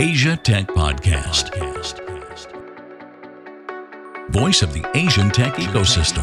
Asia Tech Podcast. Voice of the Asian tech ecosystem.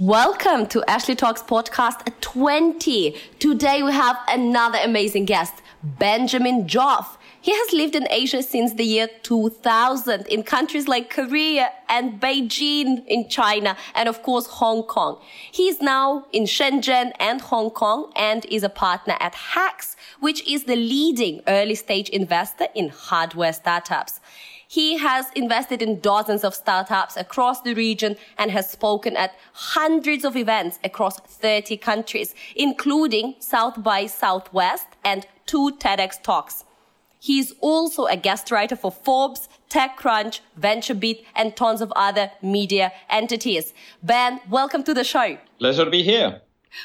Welcome to Asia Tech Podcast 20. Today we have another amazing guest, Benjamin Joffe. He has lived in Asia since the year 2000 in countries like Korea and Beijing in China and of course Hong Kong. He is now in Shenzhen and Hong Kong and is a partner at Hax, which is the leading early stage investor in hardware startups. He has invested in dozens of startups across the region and has spoken at hundreds of events across 30 countries, including South by Southwest and two TEDx talks. He is also a guest writer for Forbes, TechCrunch, VentureBeat, and tons of other media entities. Ben, welcome to the show. Pleasure to be here.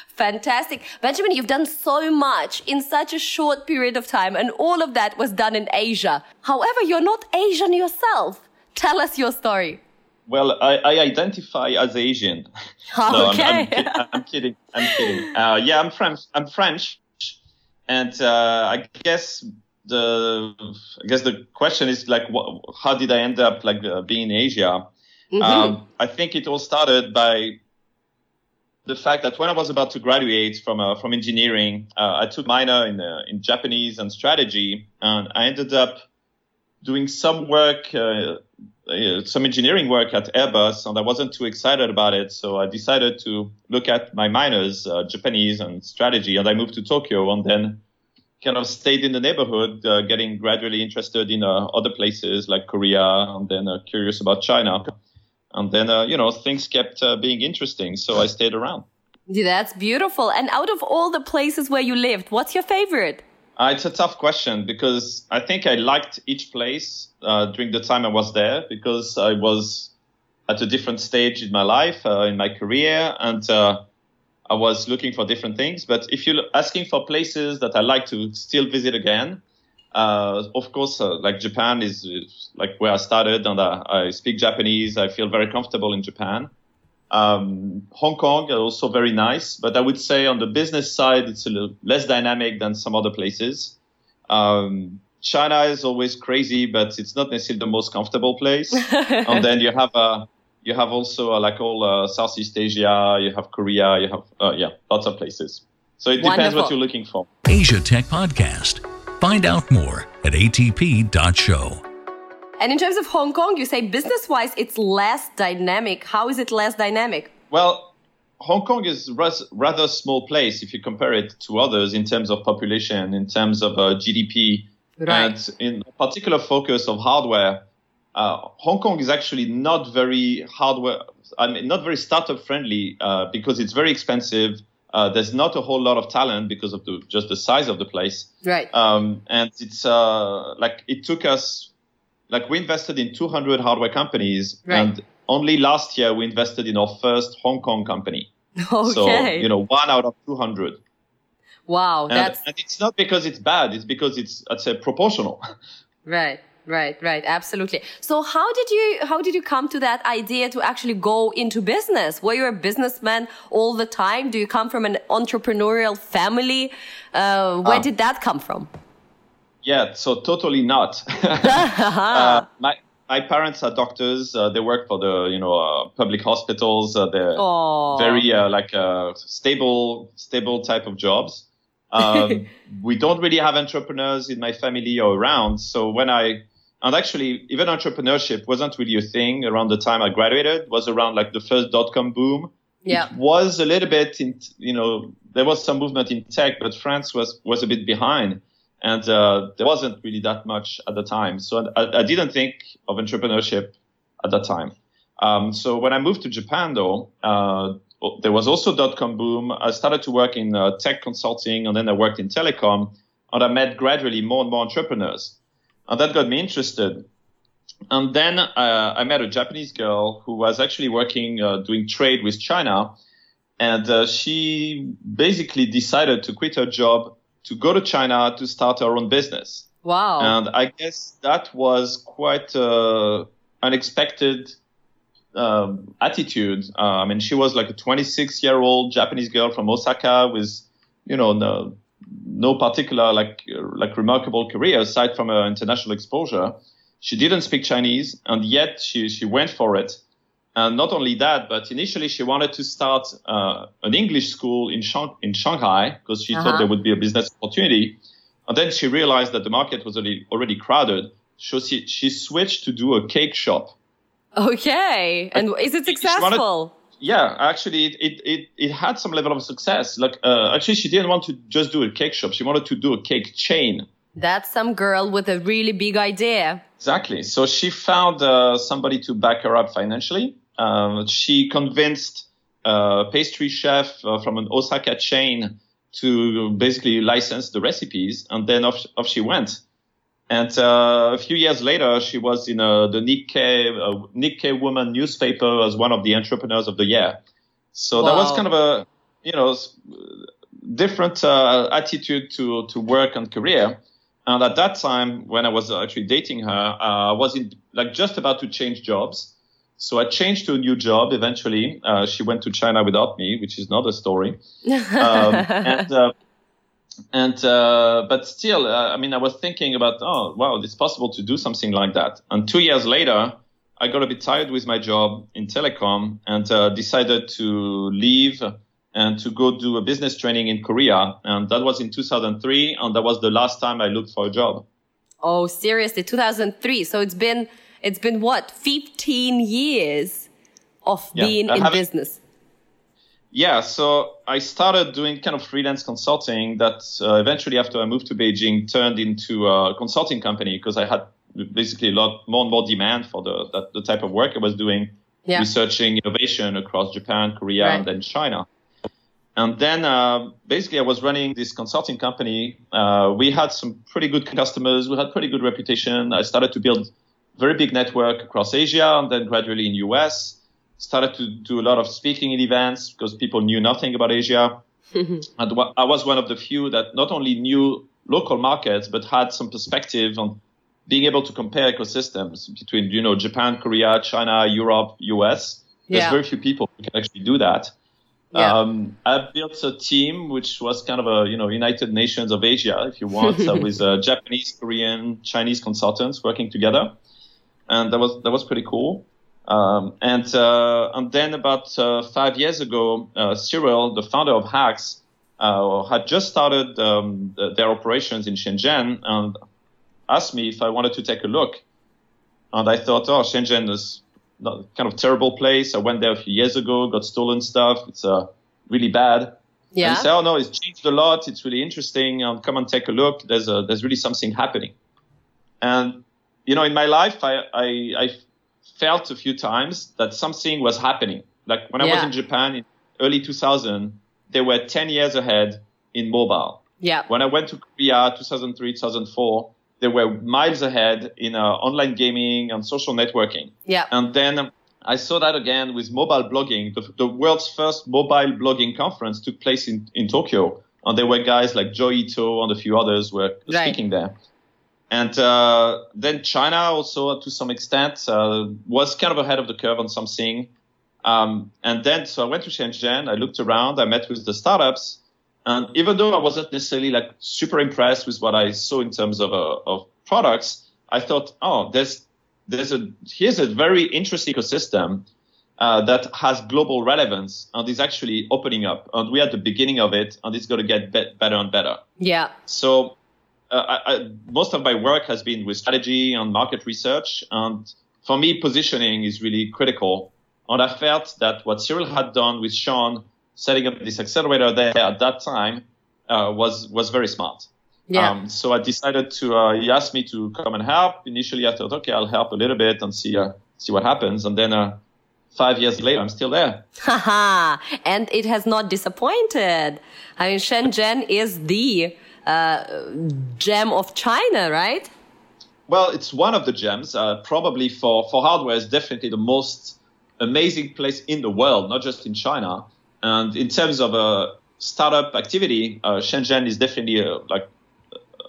Fantastic. Benjamin, you've done so much in such a short period of time, and all of that was done in Asia. However, you're not Asian yourself. Tell us your story. Well, I, I identify as Asian. no, okay. I'm, I'm, I'm, kidding. I'm kidding. Uh, yeah, I'm French. I'm French, and uh, I guess the I guess the question is like, what, how did I end up like uh, being in Asia? Mm-hmm. Um, I think it all started by the fact that when I was about to graduate from uh, from engineering, uh, I took minor in uh, in Japanese and strategy, and I ended up doing some work, uh, uh, some engineering work at Airbus, and I wasn't too excited about it. So I decided to look at my minors, uh, Japanese and strategy, and I moved to Tokyo, and then kind of stayed in the neighborhood, getting gradually interested in other places like Korea, and then curious about China and then uh, you know things kept uh, being interesting so i stayed around. Yeah, that's beautiful. And out of all the places where you lived what's your favorite? Uh, it's a tough question because i think i liked each place uh, during the time i was there because i was at a different stage in my life uh, in my career and uh, i was looking for different things. But if you're asking for places that i like to still visit again uh, of course, uh, like Japan is, is, like where I started, and I, I, speak Japanese. I feel very comfortable in Japan. Um, Hong Kong is also very nice, but I would say on the business side, it's a little less dynamic than some other places. Um, China is always crazy, but it's not necessarily the most comfortable place. and then you have uh, you have also uh, like all uh, Southeast Asia, you have Korea, you have uh, yeah, lots of places. So it depends Wonderful. what you're looking for. Asia Tech Podcast Find out more at atp.show. And in terms of Hong Kong, you say business wise, it's less dynamic. How is it less dynamic? Well, Hong Kong is a rather small place if you compare it to others in terms of population, in terms of uh, GDP, right. and in particular focus of hardware. Uh, Hong Kong is actually not very hardware, I mean, not very startup friendly uh, because it's very expensive. Uh, there's not a whole lot of talent because of the, just the size of the place. Right. Um, and it's uh, like it took us, like we invested in 200 hardware companies, right. and only last year we invested in our first Hong Kong company. Okay. So you know, one out of 200. Wow, and, that's and it's not because it's bad; it's because it's I'd say proportional. Right. Right, right, absolutely. So how did you how did you come to that idea to actually go into business? Were you a businessman all the time? Do you come from an entrepreneurial family? Uh, where um, did that come from? Yeah, so totally not. uh, my my parents are doctors. Uh, they work for the you know uh, public hospitals. Uh, they're Aww. very uh, like stable stable type of jobs. Um, we don't really have entrepreneurs in my family or around. So when I and actually, even entrepreneurship wasn't really a thing around the time I graduated. It was around like the first dot com boom. Yeah. It was a little bit in, you know, there was some movement in tech, but France was, was a bit behind. And uh, there wasn't really that much at the time. So I, I didn't think of entrepreneurship at that time. Um, so when I moved to Japan, though, uh, there was also dot com boom. I started to work in uh, tech consulting and then I worked in telecom. And I met gradually more and more entrepreneurs and that got me interested. And then uh, I met a Japanese girl who was actually working uh, doing trade with China, and uh, she basically decided to quit her job to go to China to start her own business. Wow! And I guess that was quite uh, unexpected um, attitude. Uh, I mean, she was like a 26 year old Japanese girl from Osaka with, you know, no, no particular like like remarkable career aside from her international exposure. She didn't speak Chinese, and yet she she went for it. And not only that, but initially she wanted to start uh, an English school in, Shang- in Shanghai because she uh-huh. thought there would be a business opportunity. And then she realized that the market was already, already crowded. So she, she switched to do a cake shop. Okay. And is it successful? Yeah, actually, it, it, it, it, had some level of success. Like, uh, actually, she didn't want to just do a cake shop. She wanted to do a cake chain. That's some girl with a really big idea. Exactly. So she found uh, somebody to back her up financially. Um, she convinced a pastry chef uh, from an Osaka chain to basically license the recipes, and then off, off she went. And uh, a few years later, she was in uh, the Nikkei, uh, Nikkei Woman newspaper as one of the entrepreneurs of the year. So wow. that was kind of a, you know, different uh, attitude to, to work and career. And at that time, when I was actually dating her, uh, I was in, like just about to change jobs. So I changed to a new job eventually. Uh, she went to China without me, which is not a story. Um, and, uh, and uh, but still, uh, I mean, I was thinking about, oh, wow, it's possible to do something like that. And two years later, I got a bit tired with my job in telecom and uh, decided to leave and to go do a business training in Korea. And that was in 2003, and that was the last time I looked for a job. Oh, seriously, 2003. So it's been it's been what 15 years of yeah, being in business yeah, so I started doing kind of freelance consulting that uh, eventually, after I moved to Beijing, turned into a consulting company because I had basically a lot more and more demand for the that, the type of work I was doing, yeah. researching innovation across Japan, Korea, right. and then China. And then uh, basically, I was running this consulting company. Uh, we had some pretty good customers. We had pretty good reputation. I started to build very big network across Asia and then gradually in US started to do a lot of speaking in events because people knew nothing about Asia. and I was one of the few that not only knew local markets, but had some perspective on being able to compare ecosystems between, you know, Japan, Korea, China, Europe, US. There's yeah. very few people who can actually do that. Yeah. Um, I built a team which was kind of a, you know, United Nations of Asia, if you want, uh, with uh, Japanese, Korean, Chinese consultants working together. And that was, that was pretty cool. Um, and uh, and then about uh, five years ago, uh, Cyril, the founder of Hax, uh, had just started um, their operations in Shenzhen and asked me if I wanted to take a look. And I thought, oh, Shenzhen is kind of terrible place. I went there a few years ago, got stolen stuff. It's uh, really bad. Yeah. And he said, oh no, it's changed a lot. It's really interesting. Um, come and take a look. There's a, there's really something happening. And you know, in my life, I, I, I felt a few times that something was happening. Like when I yeah. was in Japan in early 2000, they were 10 years ahead in mobile. Yeah. When I went to Korea 2003, 2004, they were miles ahead in uh, online gaming and social networking. Yeah. And then I saw that again with mobile blogging. The, the world's first mobile blogging conference took place in, in Tokyo. And there were guys like Joi Ito and a few others were right. speaking there. And uh, then China also, to some extent, uh, was kind of ahead of the curve on something. Um, and then, so I went to Shenzhen. I looked around. I met with the startups. And even though I wasn't necessarily like super impressed with what I saw in terms of, uh, of products, I thought, oh, there's there's a here's a very interesting ecosystem uh, that has global relevance and is actually opening up. And we're at the beginning of it, and it's going to get be- better and better. Yeah. So uh, I, most of my work has been with strategy and market research. And for me, positioning is really critical. And I felt that what Cyril had done with Sean, setting up this accelerator there at that time, uh, was was very smart. Yeah. Um, so I decided to. Uh, he asked me to come and help. Initially, I thought, okay, I'll help a little bit and see uh, see what happens. And then uh, five years later, I'm still there. Haha! and it has not disappointed. I mean, Shenzhen is the gem of China, right? Well, it's one of the gems. Uh, probably for, for hardware, it's definitely the most amazing place in the world, not just in China. And in terms of uh, startup activity, uh, Shenzhen is definitely uh, like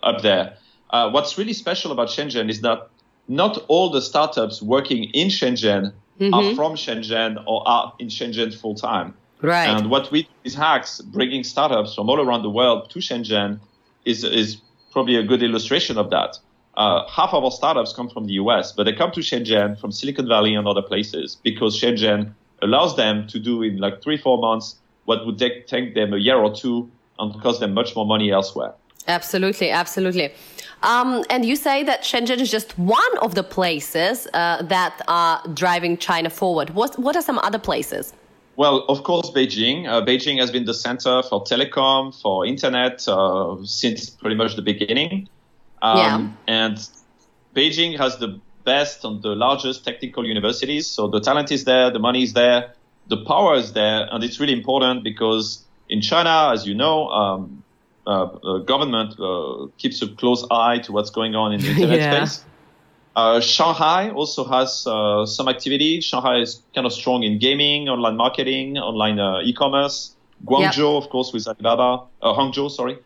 up there. Uh, what's really special about Shenzhen is that not all the startups working in Shenzhen mm-hmm. are from Shenzhen or are in Shenzhen full time. Right. And what we do is Hax, bringing startups from all around the world to Shenzhen is is probably a good illustration of that. Uh, half of our startups come from the US, but they come to Shenzhen from Silicon Valley and other places because Shenzhen allows them to do in like three, four months what would take, take them a year or two and cost them much more money elsewhere. Absolutely, absolutely. Um, and you say that Shenzhen is just one of the places uh, that are driving China forward. What, what are some other places? Well, of course, Beijing. Uh, Beijing has been the center for telecom, for internet uh, since pretty much the beginning. Um, yeah. And Beijing has the best and the largest technical universities. So the talent is there, the money is there, the power is there, and it's really important because in China, as you know, um, uh, government uh, keeps a close eye to what's going on in the internet yeah. space. Uh, Shanghai also has uh, some activity. Shanghai is kind of strong in gaming, online marketing, online uh, e-commerce. Guangzhou, yep. of course, with Alibaba. Uh, Hangzhou, sorry.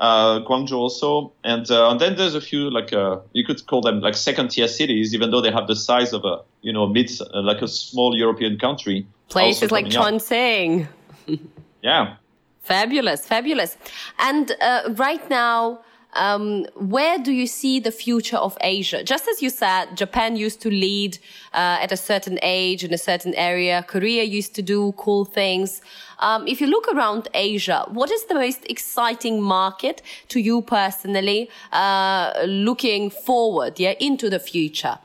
Uh, Guangzhou also, and uh, and then there's a few like uh, you could call them like second tier cities, even though they have the size of a you know mid uh, like a small European country. Places like Chongqing. yeah. Fabulous, fabulous, and uh, right now. Um, where do you see the future of Asia? Just as you said, Japan used to lead uh, at a certain age in a certain area. Korea used to do cool things. Um, if you look around Asia, what is the most exciting market to you personally, uh, looking forward, yeah, into the future?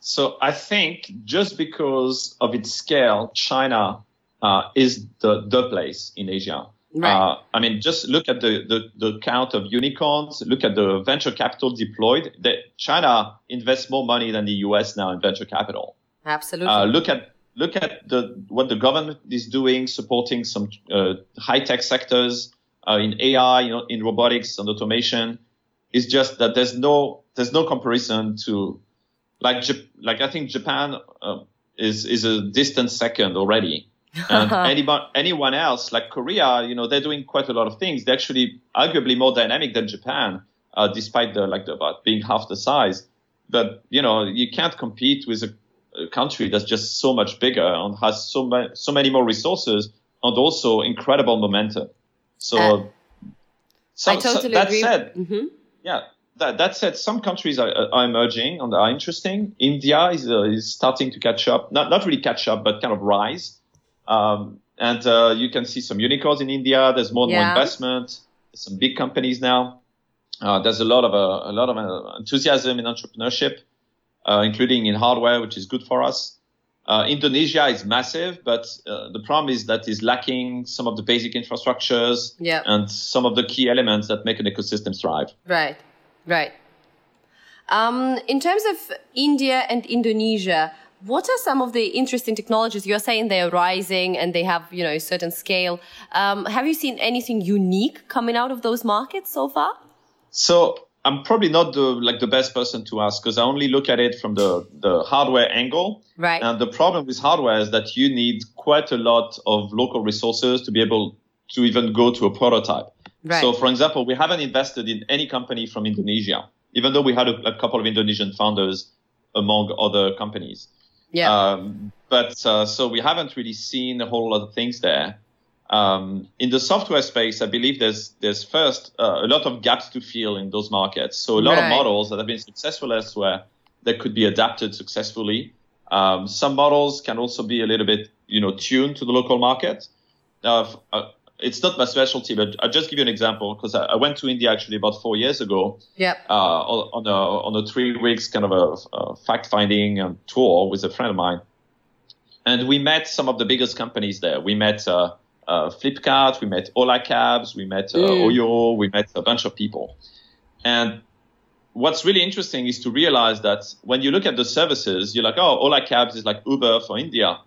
So I think just because of its scale, China uh, is the the place in Asia. Right. Uh, I mean, just look at the, the, the count of unicorns. Look at the venture capital deployed. That China invests more money than the U.S. now in venture capital. Absolutely. Uh, look at look at the what the government is doing, supporting some uh, high tech sectors uh, in AI, you know, in robotics and automation. It's just that there's no there's no comparison to like like I think Japan uh, is is a distant second already. And anyone anyone else like Korea, you know, they're doing quite a lot of things. They're actually arguably more dynamic than Japan, uh, despite the like the, about being half the size. But you know, you can't compete with a a country that's just so much bigger and has so many so many more resources and also incredible momentum. So, uh, some, I totally so that agree. said, mm-hmm. yeah. That, that said, some countries are, are emerging and are interesting. India is, uh, is starting to catch up, not not really catch up, but kind of rise. Um, and uh, you can see some unicorns in India. There's more and yeah. more investment. There's some big companies now. Uh, there's a lot of uh, a lot of uh, enthusiasm in entrepreneurship uh, including in hardware, which is good for us. Uh, Indonesia is massive, but uh, the problem is that is lacking some of the basic infrastructures yep. and some of the key elements that make an ecosystem thrive. Right, right. Um, in terms of India and Indonesia, what are some of the interesting technologies you're saying they're rising and they have you know a certain scale? Um, have you seen anything unique coming out of those markets so far? So I'm probably not the like the best person to ask because I only look at it from the the hardware angle. Right. And the problem with hardware is that you need quite a lot of local resources to be able to even go to a prototype. Right. So, for example, we haven't invested in any company from Indonesia, even though we had a, a couple of Indonesian founders among other companies. Yeah. Um, but uh, so we haven't really seen a whole lot of things there. Um, in the software space, I believe there's there's first uh, a lot of gaps to fill in those markets. So a lot right. of models that have been successful elsewhere that could be adapted successfully. Um, some models can also be a little bit you know tuned to the local market. Uh, uh, it's not my specialty, but I'll just give you an example because I, I, went to India actually about four years ago. Yep. Uh, on a on a three weeks kind of a, a fact finding tour with a friend of mine, and we met some of the biggest companies there. We met uh, uh, Flipkart, we met Ola Cabs, we met uh, mm. Oyo, we met a bunch of people. And what's really interesting is to realize that when you look at the services, you're like, oh, Ola Cabs is like Uber for India.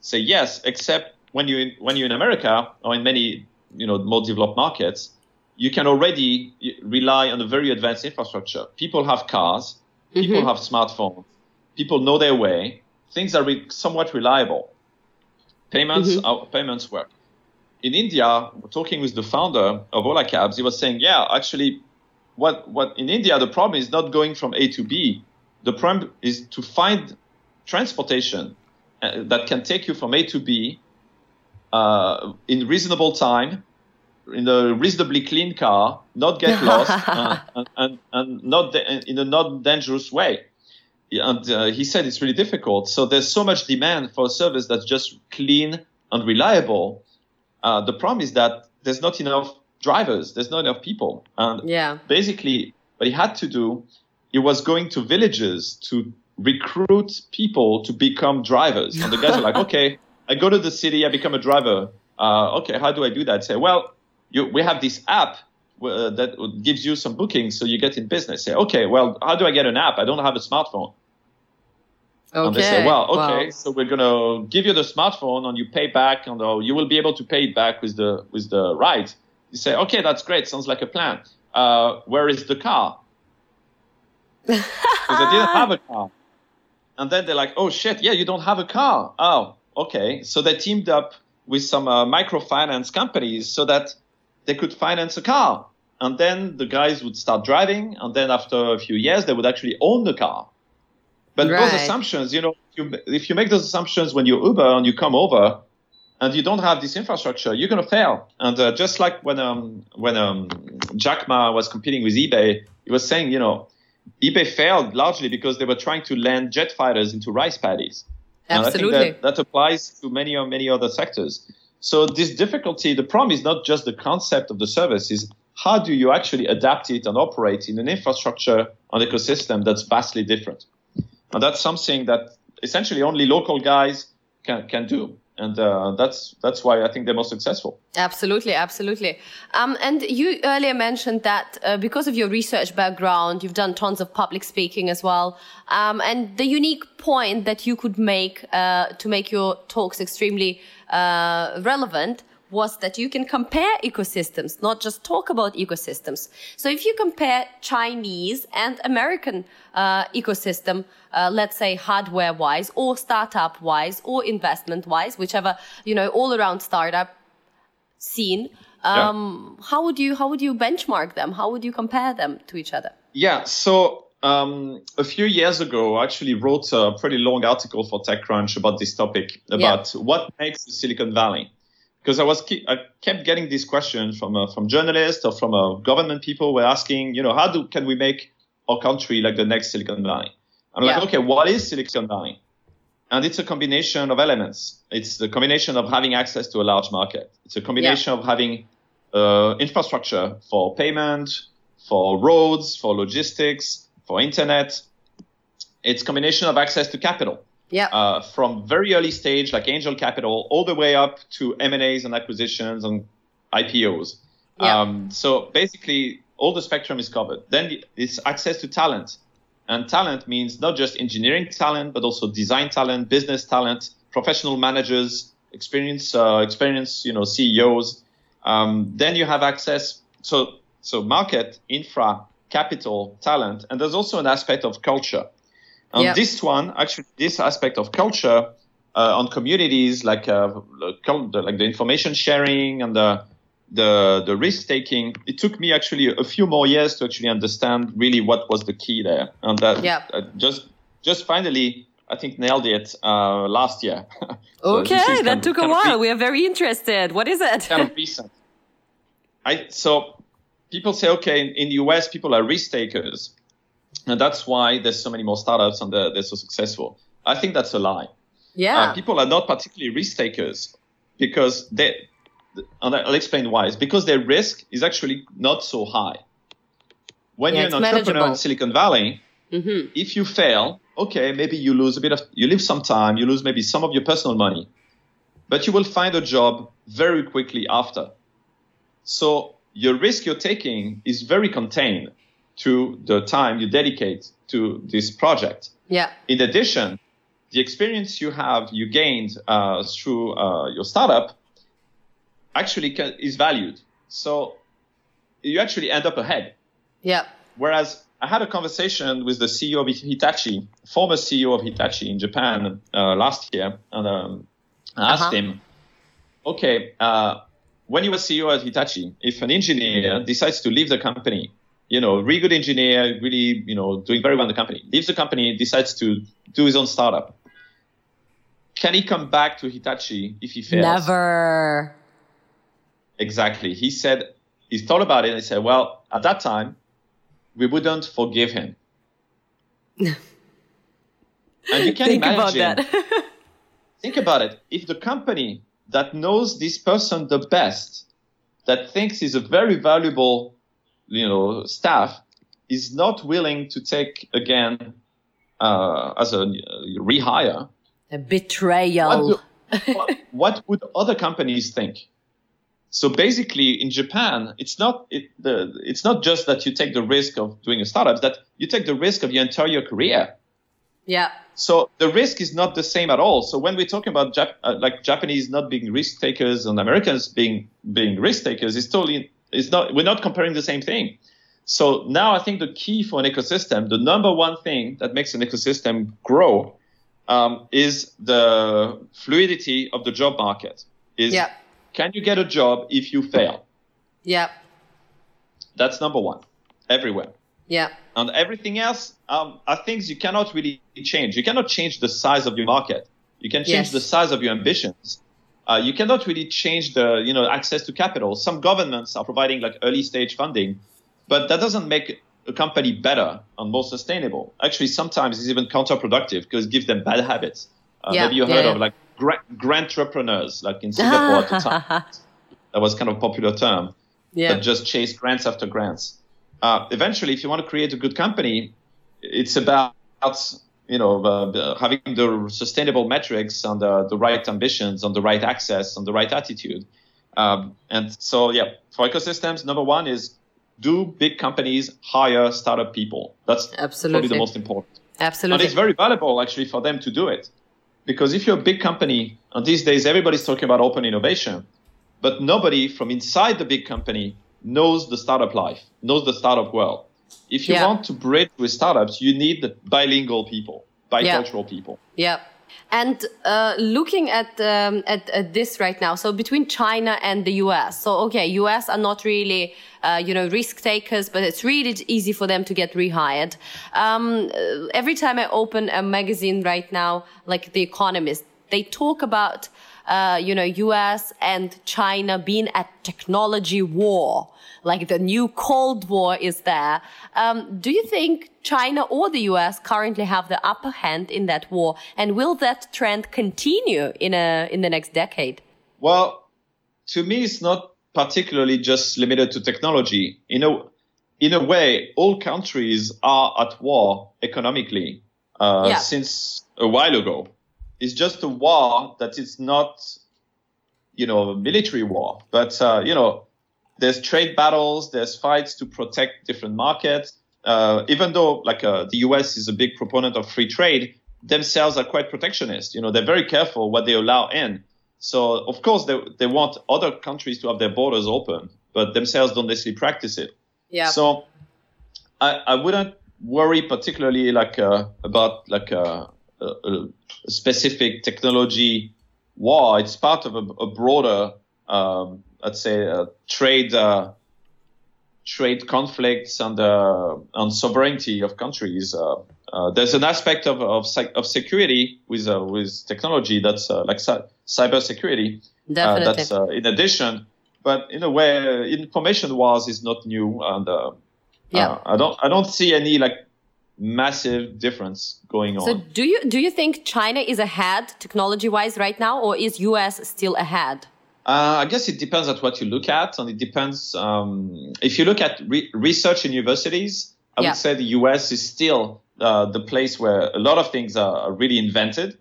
Say yes, except when you when you're in America or in many you know more developed markets, you can already rely on a very advanced infrastructure. People have cars, people mm-hmm. have smartphones, people know their way. Things are re- somewhat reliable. Payments, mm-hmm. uh, payments work in India, talking with the founder of Ola Cabs, he was saying, yeah, actually, what what in India the problem is not going from A to B. The problem is to find transportation uh, that can take you from A to B uh, in reasonable time in a reasonably clean car, not get lost, uh, and, and, and not de- in a not dangerous way. And uh, he said it's really difficult. So there's so much demand for a service that's just clean and reliable. Uh, the problem is that there's not enough drivers. There's not enough people. And yeah. basically, what he had to do, he was going to villages to recruit people to become drivers. And the guys are like, okay, I go to the city, I become a driver. Uh, okay, how do I do that? Say, well, you, we have this app uh, that gives you some bookings, so you get in business. Say, okay, well, how do I get an app? I don't have a smartphone. Okay. And they say, well, okay, Wow. so we're gonna give you the smartphone, and you pay back, and uh, you will be able to pay it back with the with the ride. You say, okay, that's great, sounds like a plan. Uh, where is the car? Because I didn't have a car. And then they're like, oh shit, yeah, you don't have a car. Oh, okay. So they teamed up with some uh, microfinance companies so that they could finance a car. And then the guys would start driving, and then after a few years, they would actually own the car. But Right. those assumptions, you know, you, if you make those assumptions when you Uber and you come over, and you don't have this infrastructure, you're gonna fail. And uh, just like when um, when um, Jack Ma was competing with eBay, he was saying, you know, eBay failed largely because they were trying to land jet fighters into rice paddies. And Absolutely. I think that, that applies to many or many other sectors. So this difficulty, the problem is not just the concept of the service, is how do you actually adapt it and operate in an infrastructure and ecosystem that's vastly different. And that's something that essentially only local guys can, can do. And uh, that's that's why I think they're most successful. Absolutely, absolutely. Um, and you earlier mentioned that uh, because of your research background, you've done tons of public speaking as well. Um, and the unique point that you could make uh, to make your talks extremely uh, relevant was that you can compare ecosystems, not just talk about ecosystems. So if you compare Chinese and American uh, ecosystem, uh, let's say hardware wise or startup wise or investment wise, whichever, you know, all around startup scene, um, how would you, how would you benchmark them? How would you compare them to each other? Yeah. So um, a few years ago, I actually wrote a pretty long article for TechCrunch about this topic about what makes the Silicon Valley. Because I was I kept getting these questions from uh, from journalists or from uh, government people were asking, you know, how do can we make our country like the next Silicon Valley? I'm Yeah. like, okay, what is Silicon Valley? And it's a combination of elements. It's the combination of having access to a large market. It's a combination of having uh, infrastructure for payment, for roads, for logistics, for internet. It's combination of access to capital Yeah. uh, from very early stage, like angel capital, all the way up to M&As and acquisitions and IPOs. Yeah. Um, so basically, all the spectrum is covered. Then it's access to talent. And talent means not just engineering talent, but also design talent, business talent, professional managers, experience, uh, experience, you know, CEOs. Um, then you have access. So, so market, infra, capital, talent, and there's also an aspect of culture. And Yeah. this one, actually, this aspect of culture uh, on communities, like uh, the like the information sharing and the the the risk taking, it took me actually a few more years to actually understand really what was the key there, and that Yeah. uh, just just finally, I think nailed it uh, last year. So okay, that of- took a while. re- We are very interested. What is it? kind of recent. I so people say okay in, in the US people are risk takers, and that's why there's so many more startups and they're, they're so successful. I think that's a lie. yeah. Uh, people are not particularly risk takers because they, and I'll explain why. It's because their risk is actually not so high. When Yeah, you're an entrepreneur manageable. in Silicon Valley, Mhm. if you fail, okay, maybe you lose a bit of, you lose some time, you lose maybe some of your personal money, but you will find a job very quickly after. So your risk you're taking is very contained to the time you dedicate to this project. Yeah. In addition, the experience you have, you gained uh, through uh, your startup, actually ca is valued. So you actually end up ahead. Yeah. Whereas I had a conversation with the CEO of Hitachi, former CEO of Hitachi in Japan uh, last year, and um, I asked Uh-huh. him, okay, uh, when you were CEO at Hitachi, if an engineer decides to leave the company, you know, really good engineer, really, you know, doing very well in the company, leaves the company, decides to do his own startup, can he come back to Hitachi if he fails? Never. exactly. He said he thought about it and he said, well, at that time, we wouldn't forgive him. and you can think imagine. About that. think about it. If the company that knows this person the best, that thinks he's a very valuable, you know, staff, is not willing to take again uh, as a uh, rehire. A betrayal. What, do, what, what would other companies think? So basically, in Japan, it's not it, the, it's not just that you take the risk of doing a startup; that you take the risk of your entire career. Yeah. So the risk is not the same at all. So when we're talking about Jap- uh, like Japanese not being risk takers and Americans being being risk takers, it's totally it's not we're not comparing the same thing. So now I think the key for an ecosystem, the number one thing that makes an ecosystem grow, um, is the fluidity of the job market. Is yeah can you get a job if you fail? Yeah. That's number one, everywhere. Yeah. And everything else um, are things you cannot really change. You cannot change the size of your market. You can change Yes. the size of your ambitions. Uh, you cannot really change the, you know, access to capital. Some governments are providing like early stage funding, but that doesn't make a company better and more sustainable. Actually, sometimes it's even counterproductive because it gives them bad habits. Uh, Yeah, Maybe you heard yeah. of like gra- entrepreneurs, like in Singapore at the time. That was kind of a popular term Yeah. that just chase grants after grants. Uh, eventually, if you want to create a good company, it's about you know uh, having the sustainable metrics and the, the right ambitions and the right access and the right attitude. Um, and so, yeah, for ecosystems, number one is do big companies hire startup people? That's probably Absolutely. the most important. And Absolutely. it's very valuable actually for them to do it. Because if you're a big company, and these days everybody's talking about open innovation, but nobody from inside the big company knows the startup life, knows the startup world. If you Yeah. want to bridge with startups, you need the bilingual people, bicultural people. Yeah. And uh, looking at, um, at at this right now, so between China and the US, so okay, US are not really uh, you know risk takers, but it's really easy for them to get rehired. Um, uh, every time I open a magazine right now, like The Economist, they talk about uh, you know US and China being at technology war, like the new Cold War is there. Um, do you think China or the US currently have the upper hand in that war, and will that trend continue in a in the next decade? Well, to me, it's not particularly just limited to technology. You know, in a way, all countries are at war economically uh, Yeah. since a while ago. It's just a war that is not, you know, a military war, but uh, you know, there's trade battles, there's fights to protect different markets. Uh, even though like uh, the U.S. is a big proponent of free trade, themselves are quite protectionist. You know, they're very careful what they allow in. So of course they they want other countries to have their borders open, but themselves don't necessarily practice it. Yeah. So I, I wouldn't worry particularly like uh, about like a, a, a specific technology war. It's part of a, a broader, um, let's say, uh, trade uh, trade conflicts and uh, and sovereignty of countries. Uh, uh, there's an aspect of of, of security with uh, with technology that's uh, like cy- cyber security. Definitely. that's uh, in addition, but in a way, information wars is not new, and uh, Yeah. I don't I don't see any like massive difference going on. So do you do you think China is ahead technology wise right now, or is US still ahead? Uh, I guess it depends at what you look at, and it depends. Um, if you look at re- research in universities, I Yeah. would say the US is still uh, the place where a lot of things are, are really invented.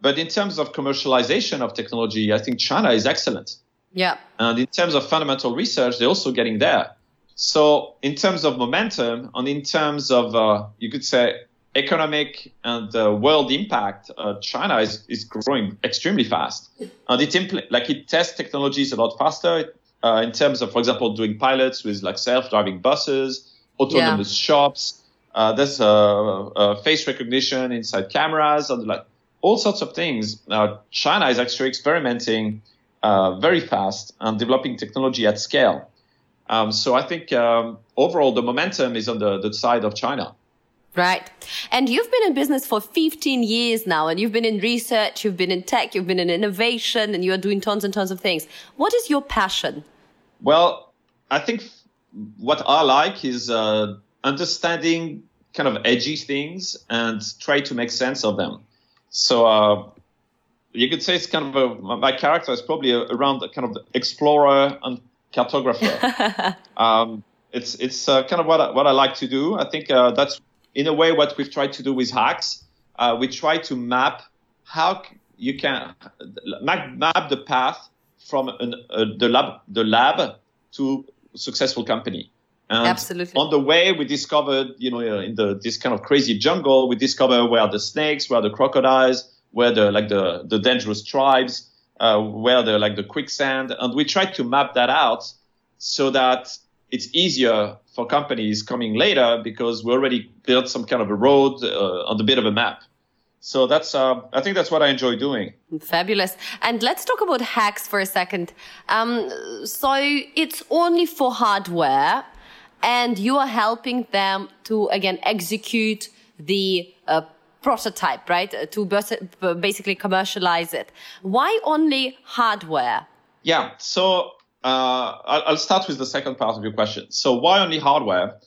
But in terms of commercialization of technology, I think China is excellent. Yeah. And in terms of fundamental research, they're also getting there. So in terms of momentum and in terms of, uh, you could say, economic and uh, world impact, uh, China is, is growing extremely fast. And it impl- like it tests technologies a lot faster uh, in terms of, for example, doing pilots with like self-driving buses, autonomous shops. Uh, there's uh, uh, face recognition inside cameras and like all sorts of things. Uh, China is actually experimenting uh, very fast and developing technology at scale. Um, so I think um, overall the momentum is on the, the side of China. Right. And you've been in business for 15 years now, and you've been in research, you've been in tech, you've been in innovation, and you're doing tons and tons of things. What is your passion? Well, I think what I like is uh, understanding kind of edgy things and try to make sense of them. So uh, you could say it's kind of a, my character is probably around the kind of explorer and cartographer. um, it's it's uh, kind of what I, what I like to do. I think uh, that's in a way what we've tried to do with Hax. Uh, we try to map how you can map, map the path from an, uh, the lab the lab to successful company. And Absolutely. On the way, we discovered, you know, in the this kind of crazy jungle, we discovered where the snakes, where the crocodiles, where the like the the dangerous tribes, uh, where the like the quicksand, and we tried to map that out so that it's easier for companies coming later because we already built some kind of a road uh, on the bit of a map. So that's, uh, I think that's what I enjoy doing. Fabulous. And let's talk about Hax for a second. Um, so it's only for hardware, and you are helping them to again execute the uh, prototype, right? To basically commercialize it. Why only hardware? Yeah. So uh, I'll start with the second part of your question. So why only hardware?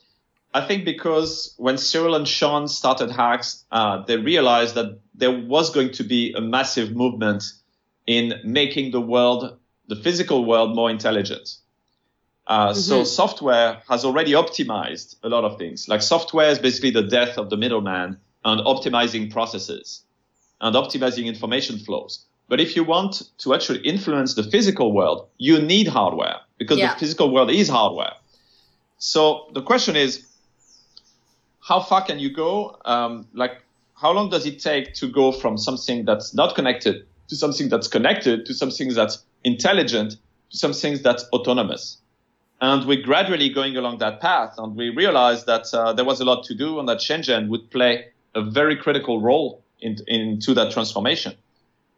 I think because when Cyril and Sean started Hax, uh, they realized that there was going to be a massive movement in making the world, the physical world, more intelligent. Uh, mm-hmm. So software has already optimized a lot of things. Like software is basically the death of the middleman and optimizing processes and optimizing information flows. But if you want to actually influence the physical world, you need hardware because yeah. the physical world is hardware. So the question is, how far can you go? Um, like, how long does it take to go from something that's not connected to something that's connected to something that's intelligent to something that's autonomous? And we're gradually going along that path, and we realized that uh, there was a lot to do, and that Shenzhen would play a very critical role in, into that transformation.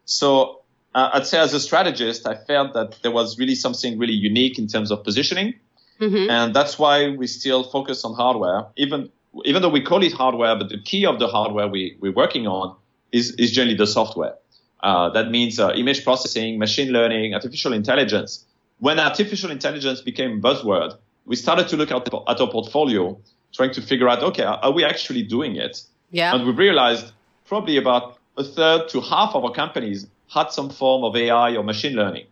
So uh, I'd say as a strategist, I felt that there was really something really unique in terms of positioning. Mm-hmm. And that's why we still focus on hardware, even even though we call it hardware, but the key of the hardware we, we're working on is, is generally the software. Uh, that means uh, image processing, machine learning, artificial intelligence. When artificial intelligence became a buzzword, we started to look at, at our portfolio, trying to figure out, okay, are we actually doing it? Yeah. And we realized probably about a third to half of our companies had some form of AI or machine learning.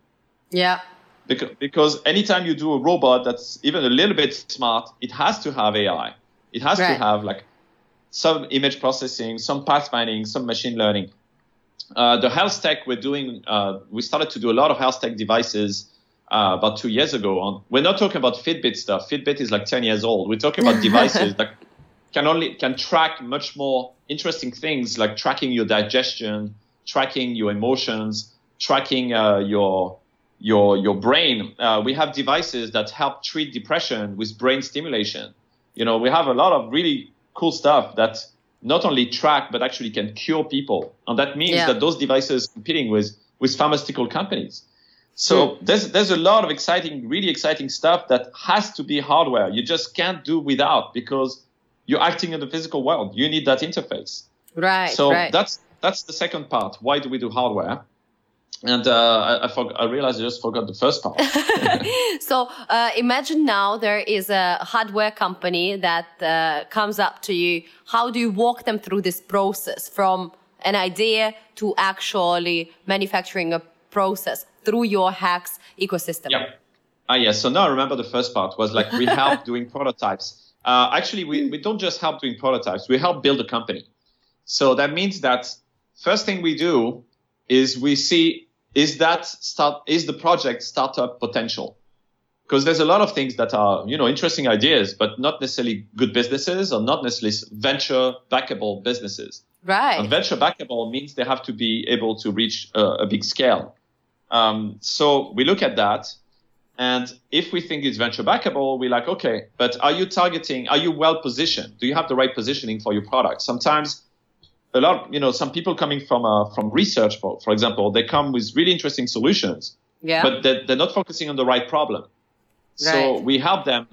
Yeah. Because, because anytime you do a robot that's even a little bit smart, it has to have AI. It has right. to have like some image processing, some path finding, some machine learning. Uh, the health tech we're doing, uh, we started to do a lot of health tech devices uh, about two years ago. On, we're not talking about Fitbit stuff. Fitbit is like 10 years old. We're talking about devices that can only can track much more interesting things like tracking your digestion, tracking your emotions, tracking uh, your your your brain. Uh, we have devices that help treat depression with brain stimulation. You know, we have a lot of really cool stuff that not only track but actually can cure people, and that means yeah. that those devices competing with with pharmaceutical companies. So mm. there's there's a lot of exciting, really exciting stuff that has to be hardware. You just can't do without because you're acting in the physical world. You need that interface. Right. So right. that's that's the second part. Why do we do hardware? And uh, I, I, for, I, realized I just forgot the first part. so uh, imagine now there is a hardware company that uh, comes up to you. How do you walk them through this process from an idea to actually manufacturing a process through your Hax ecosystem? Yeah. Ah, yes. So now I remember the first part was like we help doing prototypes. Uh, actually, we, we don't just help doing prototypes. We help build a company. So that means that first thing we do is we see is that start is the project startup potential because there's a lot of things that are you know interesting ideas but not necessarily good businesses or not necessarily venture backable businesses right and venture backable means they have to be able to reach a, a big scale um, so we look at that and if we think it's venture backable we're like okay but are you targeting are you well positioned do you have the right positioning for your product sometimes a lot, you know, some people coming from uh, from research, for, for example, they come with really interesting solutions, yeah. but they're, they're not focusing on the right problem. Right. So we help them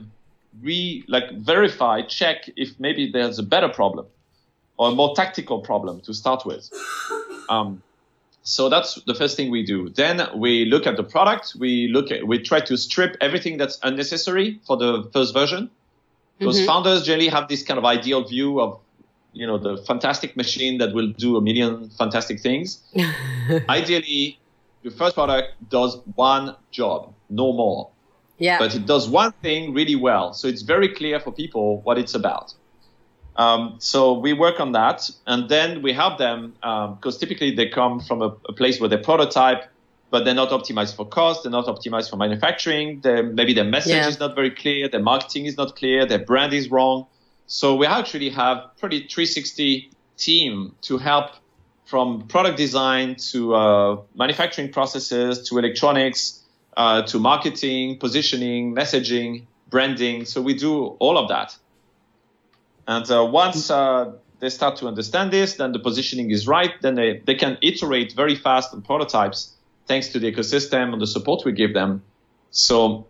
re like verify, check if maybe there's a better problem or a more tactical problem to start with. Um, so that's the first thing we do. Then we look at the product. We look at, we try to strip everything that's unnecessary for the first version. Because mm-hmm. founders generally have this kind of ideal view of, you know, the fantastic machine that will do a million fantastic things. Ideally, your first product does one job, no more. Yeah. But it does one thing really well. So it's very clear for people what it's about. Um, so we work on that, and then we help them because um, typically they come from a, a, place where they prototype, but they're not optimized for cost, they're not optimized for manufacturing. They're, maybe their message yeah. is not very clear, their marketing is not clear, their brand is wrong. So we actually have pretty 360 team to help from product design to uh, manufacturing processes to electronics uh, to marketing, positioning, messaging, branding. So we do all of that. And uh, once uh, they start to understand this, then the positioning is right. Then they, they can iterate very fast on prototypes thanks to the ecosystem and the support we give them. So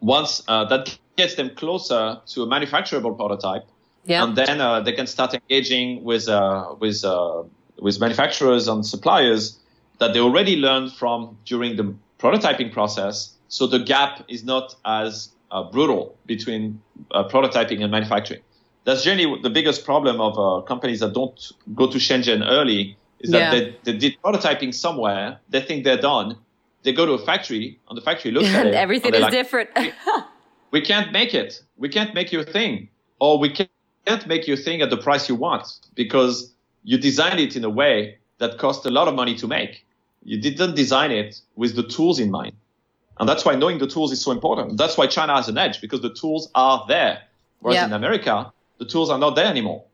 once uh, that gets them closer to a manufacturable prototype, yeah. and then uh, they can start engaging with uh, with uh, with manufacturers and suppliers that they already learned from during the prototyping process. So the gap is not as brutal between prototyping and manufacturing that's generally the biggest problem of uh, companies that don't go to Shenzhen early is that yeah. they, they did prototyping somewhere, they think they're done, they go to a factory, and the factory looks at it, everything is like, different. we, we can't make it. We can't make your thing, or we can't make your thing at the price you want because you designed it in a way that cost a lot of money to make. You didn't design it with the tools in mind. And that's why knowing the tools is so important. That's why China has an edge because the tools are there. Whereas yeah. in America, the tools are not there anymore.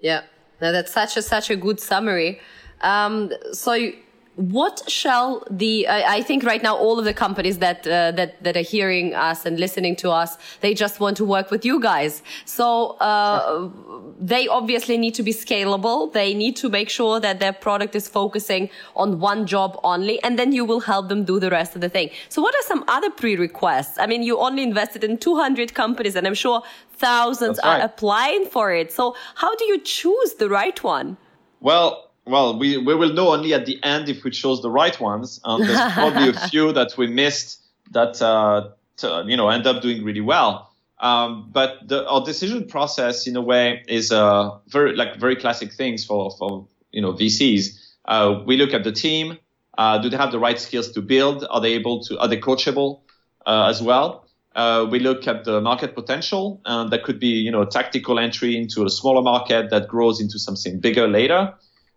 Yeah, now that's such a such a good summary. Um, so what shall the I, I, think right now all of the companies that uh, that that are hearing us and listening to us they just want to work with you guys. So uh, they obviously need to be scalable. They need to make sure that their product is focusing on one job only and then you will help them do the rest of the thing. So what are some other pre-requests? I mean you only invested in 200 companies and i'm sure thousands right. are applying for it. So how do you choose the right one? Well well, we, we will know only at the end if we chose the right ones. And there's probably a few that we missed that, uh, to, you know, end up doing really well. Um, but the, our decision process, in a way, is uh, very like very classic things for for you know VCs. Uh, we look at the team. Uh, do they have the right skills to build? Are they able to? Are they coachable uh, as well? Uh, we look at the market potential, and that could be you know tactical entry into a smaller market that grows into something bigger later.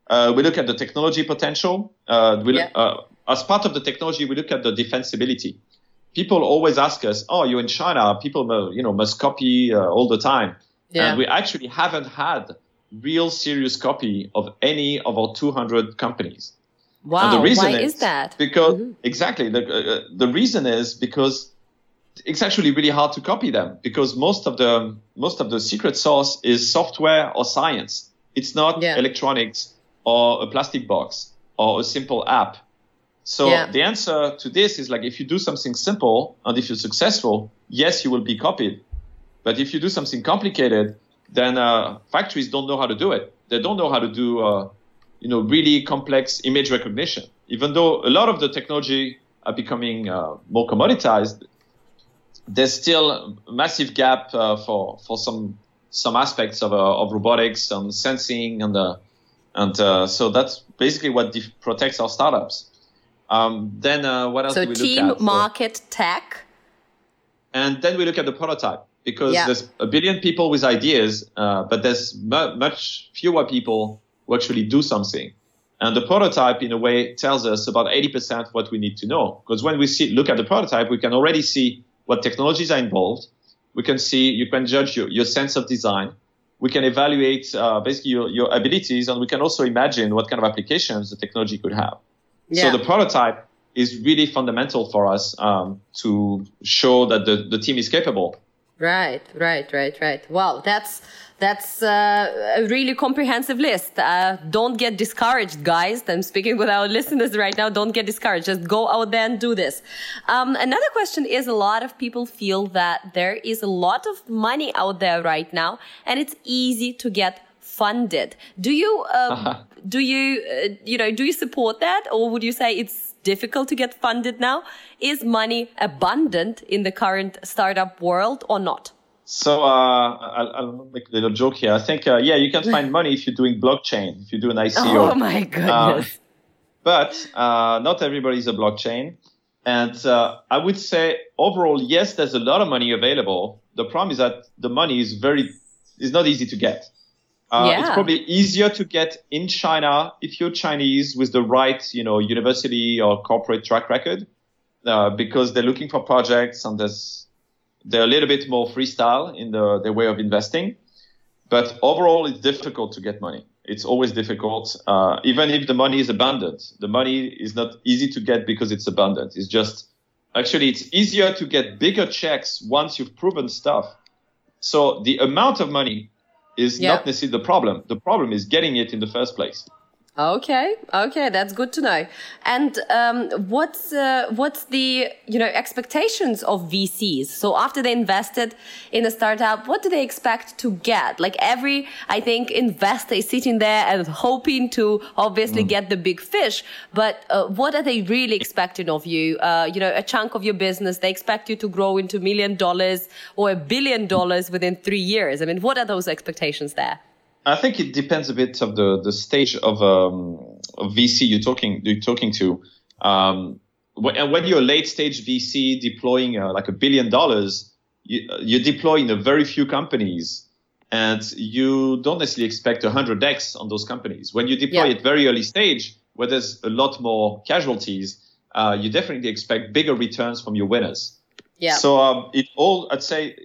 Uh, we look at the technology potential. Uh, we yeah. uh, as part of the technology, we look at the defensibility. People always ask us, "Oh, you're in China. People, you know, must copy uh, all the time." Yeah. And we actually haven't had real serious copy of any of our 200 companies. Wow. And the reason Why is, is that? Because mm-hmm. exactly the uh, the reason is because it's actually really hard to copy them because most of the most of the secret sauce is software or science. It's not yeah. electronics or a plastic box or a simple app. So yeah. the answer to this is like if you do something simple and if you're successful, yes, you will be copied. But if you do something complicated, then uh, factories don't know how to do it. They don't know how to do, uh, you know, really complex image recognition. Even though a lot of the technology are becoming uh, more commoditized, there's still a massive gap uh, for for some some aspects of uh, of robotics and sensing and the and uh, so that's basically what def- protects our startups. Um, then uh, what else so do we team, look at? market, tech. And then we look at the prototype because yeah. there's a billion people with ideas, uh, but there's mu- much fewer people who actually do something. And the prototype, in a way, tells us about 80% what we need to know. Because when we see, look at the prototype, we can already see what technologies are involved. We can see, you can judge your, your sense of design we can evaluate uh, basically your, your abilities and we can also imagine what kind of applications the technology could have. Yeah. So the prototype is really fundamental for us um, to show that the, the team is capable. Right, right, right, right. Wow, that's that's uh, a really comprehensive list. Uh, don't get discouraged, guys. I'm speaking with our listeners right now. Don't get discouraged. Just go out there and do this. Um, another question is a lot of people feel that there is a lot of money out there right now and it's easy to get funded. Do you, uh, do you, uh, you know, do you support that, or would you say it's difficult to get funded now? Is money abundant in the current startup world or not? So uh, I'll, I'll, make a little joke here. I think, uh, yeah, you can find money if you're doing blockchain, if you do an ICO. Oh my goodness! Uh, but uh, not everybody is a blockchain, and uh, I would say overall, yes, there's a lot of money available. The problem is that the money is very is not easy to get. Uh, Yeah. It's probably easier to get in China if you're Chinese with the right, you know, university or corporate track record, uh, because they're looking for projects and there's they're a little bit more freestyle in the, their way of investing. But overall, it's difficult to get money. It's always difficult, uh, even if the money is abundant. The money is not easy to get because it's abundant. It's just actually it's easier to get bigger checks once you've proven stuff. So the amount of money is Yeah. not necessarily the problem. The problem is getting it in the first place. Okay, okay, that's good to know. And um, what's uh, what's the you know expectations of VCs? So after they invested in a startup, what do they expect to get? Like every, I think, investor is sitting there and hoping to obviously get the big fish. But uh, what are they really expecting of you? Uh, you know, a chunk of your business, they expect you to grow into million dollars or a billion dollars within three years. I mean, what are those expectations there? I think it depends a bit of the, the stage of, um, of VC you're talking you're talking to. Um, when, and when you're a late stage VC deploying uh, like a billion dollars, you, you deploy in a very few companies, and you don't necessarily expect hundred x on those companies. When you deploy Yeah. at very early stage, where there's a lot more casualties, uh, you definitely expect bigger returns from your winners. Yeah. So um, it all, I'd say,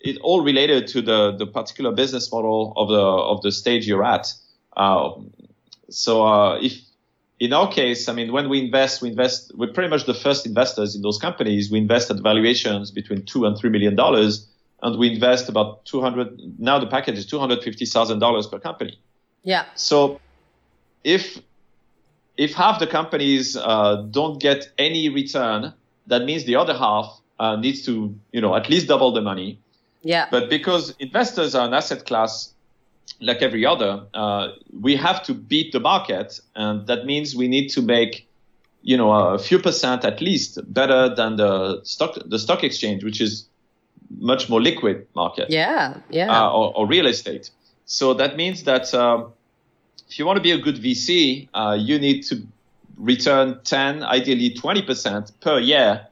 it all related to the the particular business model of the of the stage you're at. Um, so uh, if in our case, I mean, when we invest, we invest. We're pretty much the first investors in those companies. We invest at valuations between two and three million dollars, and we invest about two hundred. Now the package is two hundred fifty thousand dollars per company. yeah. So if if half the companies uh, don't get any return, that means the other half uh, needs to you know at least double the money. Yeah. But because investors are an asset class like every other, uh, we have to beat the market, and that means we need to make you know a few percent at least better than the stock the stock exchange, which is much more liquid market yeah. Yeah. uh, or, or real estate. So that means that um, if you want to be a good VC, uh, you need to return 10, ideally 20% per year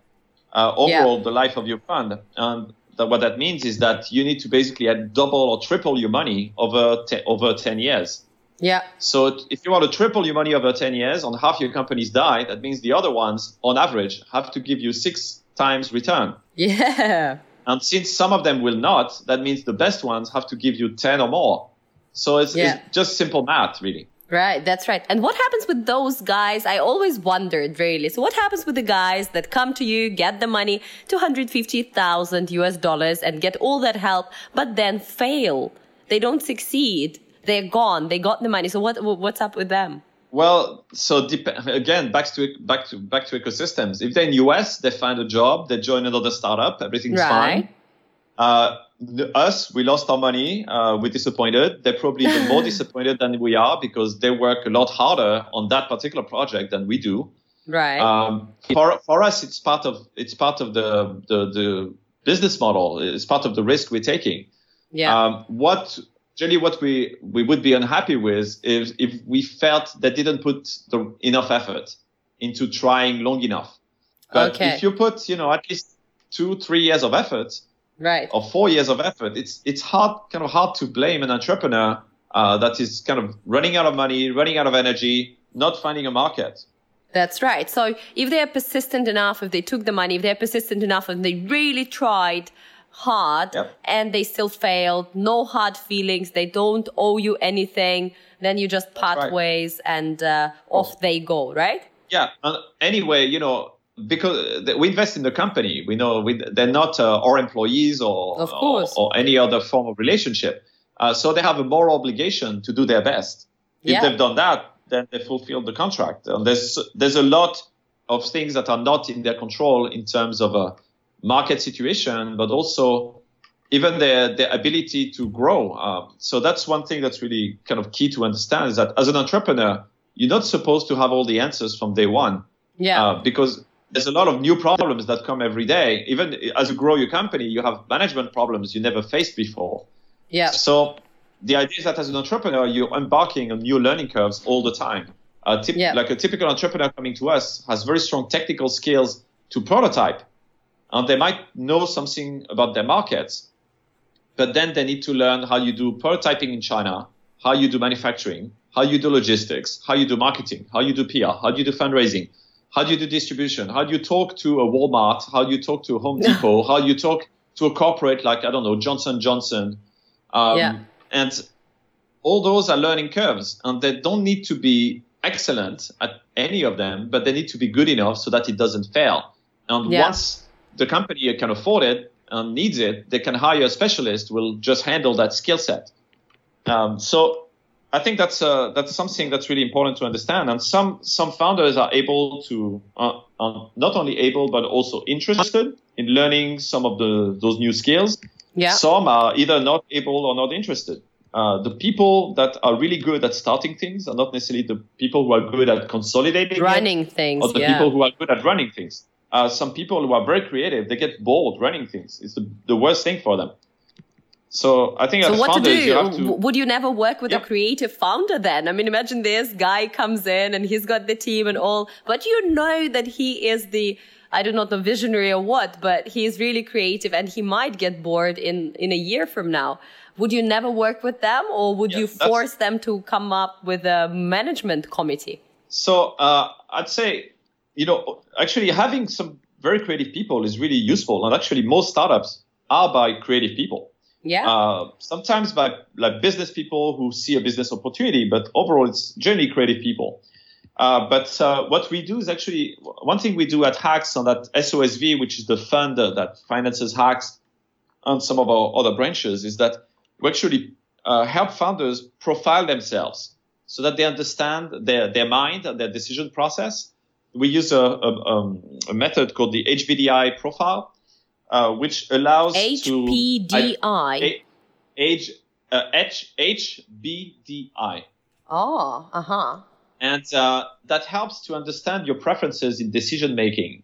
uh, overall the life of your fund. And that what that means is that you need to basically add double or triple your money over te- over 10 years. yeah. So if you want to triple your money over 10 years, on half your companies die, that means the other ones, on average, have to give you six times return. Yeah. And since some of them will not, that means the best ones have to give you 10 or more. So it's, Yeah. it's just simple math, really. Right, that's right. And what happens with those guys? I always wondered really. So what happens with the guys that come to you, get the money, 250,000 US dollars and get all that help, but then fail? They don't succeed. They're gone. They got the money. So what, what's up with them? Well, so dep- again, back to back to back to ecosystems. If they're in US, they find a job, they join another startup, everything's Right. fine. Uh, us, we lost our money. Uh, we're disappointed. They're probably even more disappointed than we are because they work a lot harder on that particular project than we do. Right. Um, for for us, it's part of it's part of the the, the business model. It's part of the risk we're taking. yeah. Um, what generally what we we would be unhappy with is if we felt they didn't put the, enough effort into trying long enough. But Okay. if you put you know at least two three years of effort right. or four years of effort, it's it's hard kind of hard to blame an entrepreneur uh, that is kind of running out of money, running out of energy, not finding a market. That's right. So if they're persistent enough, if they took the money, if they're persistent enough and they really tried hard Yep. and they still failed, no hard feelings, they don't owe you anything, then you just part right. ways and uh, off they go, right? Yeah. And anyway, you know, because we invest in the company, we know we, they're not uh, our employees or, Of course. or or any other form of relationship. Uh, so they have a moral obligation to do their best. If Yeah. they've done that, then they fulfilled the contract. And there's there's a lot of things that are not in their control in terms of a market situation, but also even their, their ability to grow. Uh, so that's one thing that's really kind of key to understand is that as an entrepreneur, you're not supposed to have all the answers from day one. Yeah. Uh, because there's a lot of new problems that come every day. Even as you grow your company, you have management problems you never faced before. Yeah. So the idea is that as an entrepreneur, you're embarking on new learning curves all the time. A tip, Yeah. Like a typical entrepreneur coming to us has very strong technical skills to prototype, and they might know something about their markets, but then they need to learn how you do prototyping in China, how you do manufacturing, how you do logistics, how you do marketing, how you do PR, how you do fundraising, how do you do distribution, how do you talk to a Walmart, how do you talk to a Home Depot, how do you talk to a corporate like I don't know Johnson Johnson, um, Yeah. and all those are learning curves, and they don't need to be excellent at any of them, but they need to be good enough so that it doesn't fail. And Yeah. once the company can afford it and needs it, they can hire a specialist who will just handle that skill set. Um, so I think that's uh, that's something that's really important to understand. And some some founders are able to uh, are not only able but also interested in learning some of the those new skills. Yeah. Some are either not able or not interested. Uh, the people that are really good at starting things are not necessarily the people who are good at consolidating it, Running things. or the yeah. people who are good at running things. Uh, some people who are very creative, they get bored running things. It's the, the worst thing for them. So I think So as what to founders, do? you have to. Would you never work with a creative founder then? I mean, imagine this guy comes in and he's got the team and all, but you know that he is the I do not know visionary or what, but he is really creative and he might get bored in in a year from now. Would you never work with them, or would Yeah, you force them to come up with a management committee? So uh, I'd say, you know, actually having some very creative people is really useful. And actually, most startups are by creative people. Yeah. Uh, sometimes by like business people who see a business opportunity, but overall, it's generally creative people. Uh, but uh, what we do is actually one thing we do at Hax on that SOSV, which is the fund that finances Hax and some of our other branches, is that we actually uh, help founders profile themselves so that they understand their, their mind and their decision process. We use a, a, um, a method called the HBDI profile, uh, which allows to HPDI. A- H, uh, H, HBDI. oh, uh huh. And uh, that helps to understand your preferences in decision making.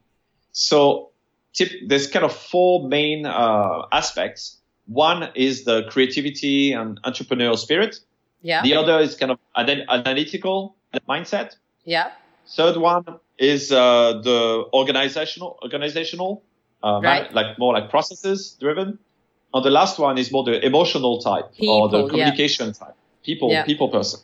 So tip, there's kind of four main uh, aspects. One is the creativity and entrepreneurial spirit. Yeah. The other is kind of an- analytical mindset. Yeah. Third one is uh, the organizational, organizational, uh, Right. like more like processes driven. And the last one is more the emotional type or the People, yeah. communication type, people, Yeah. people person.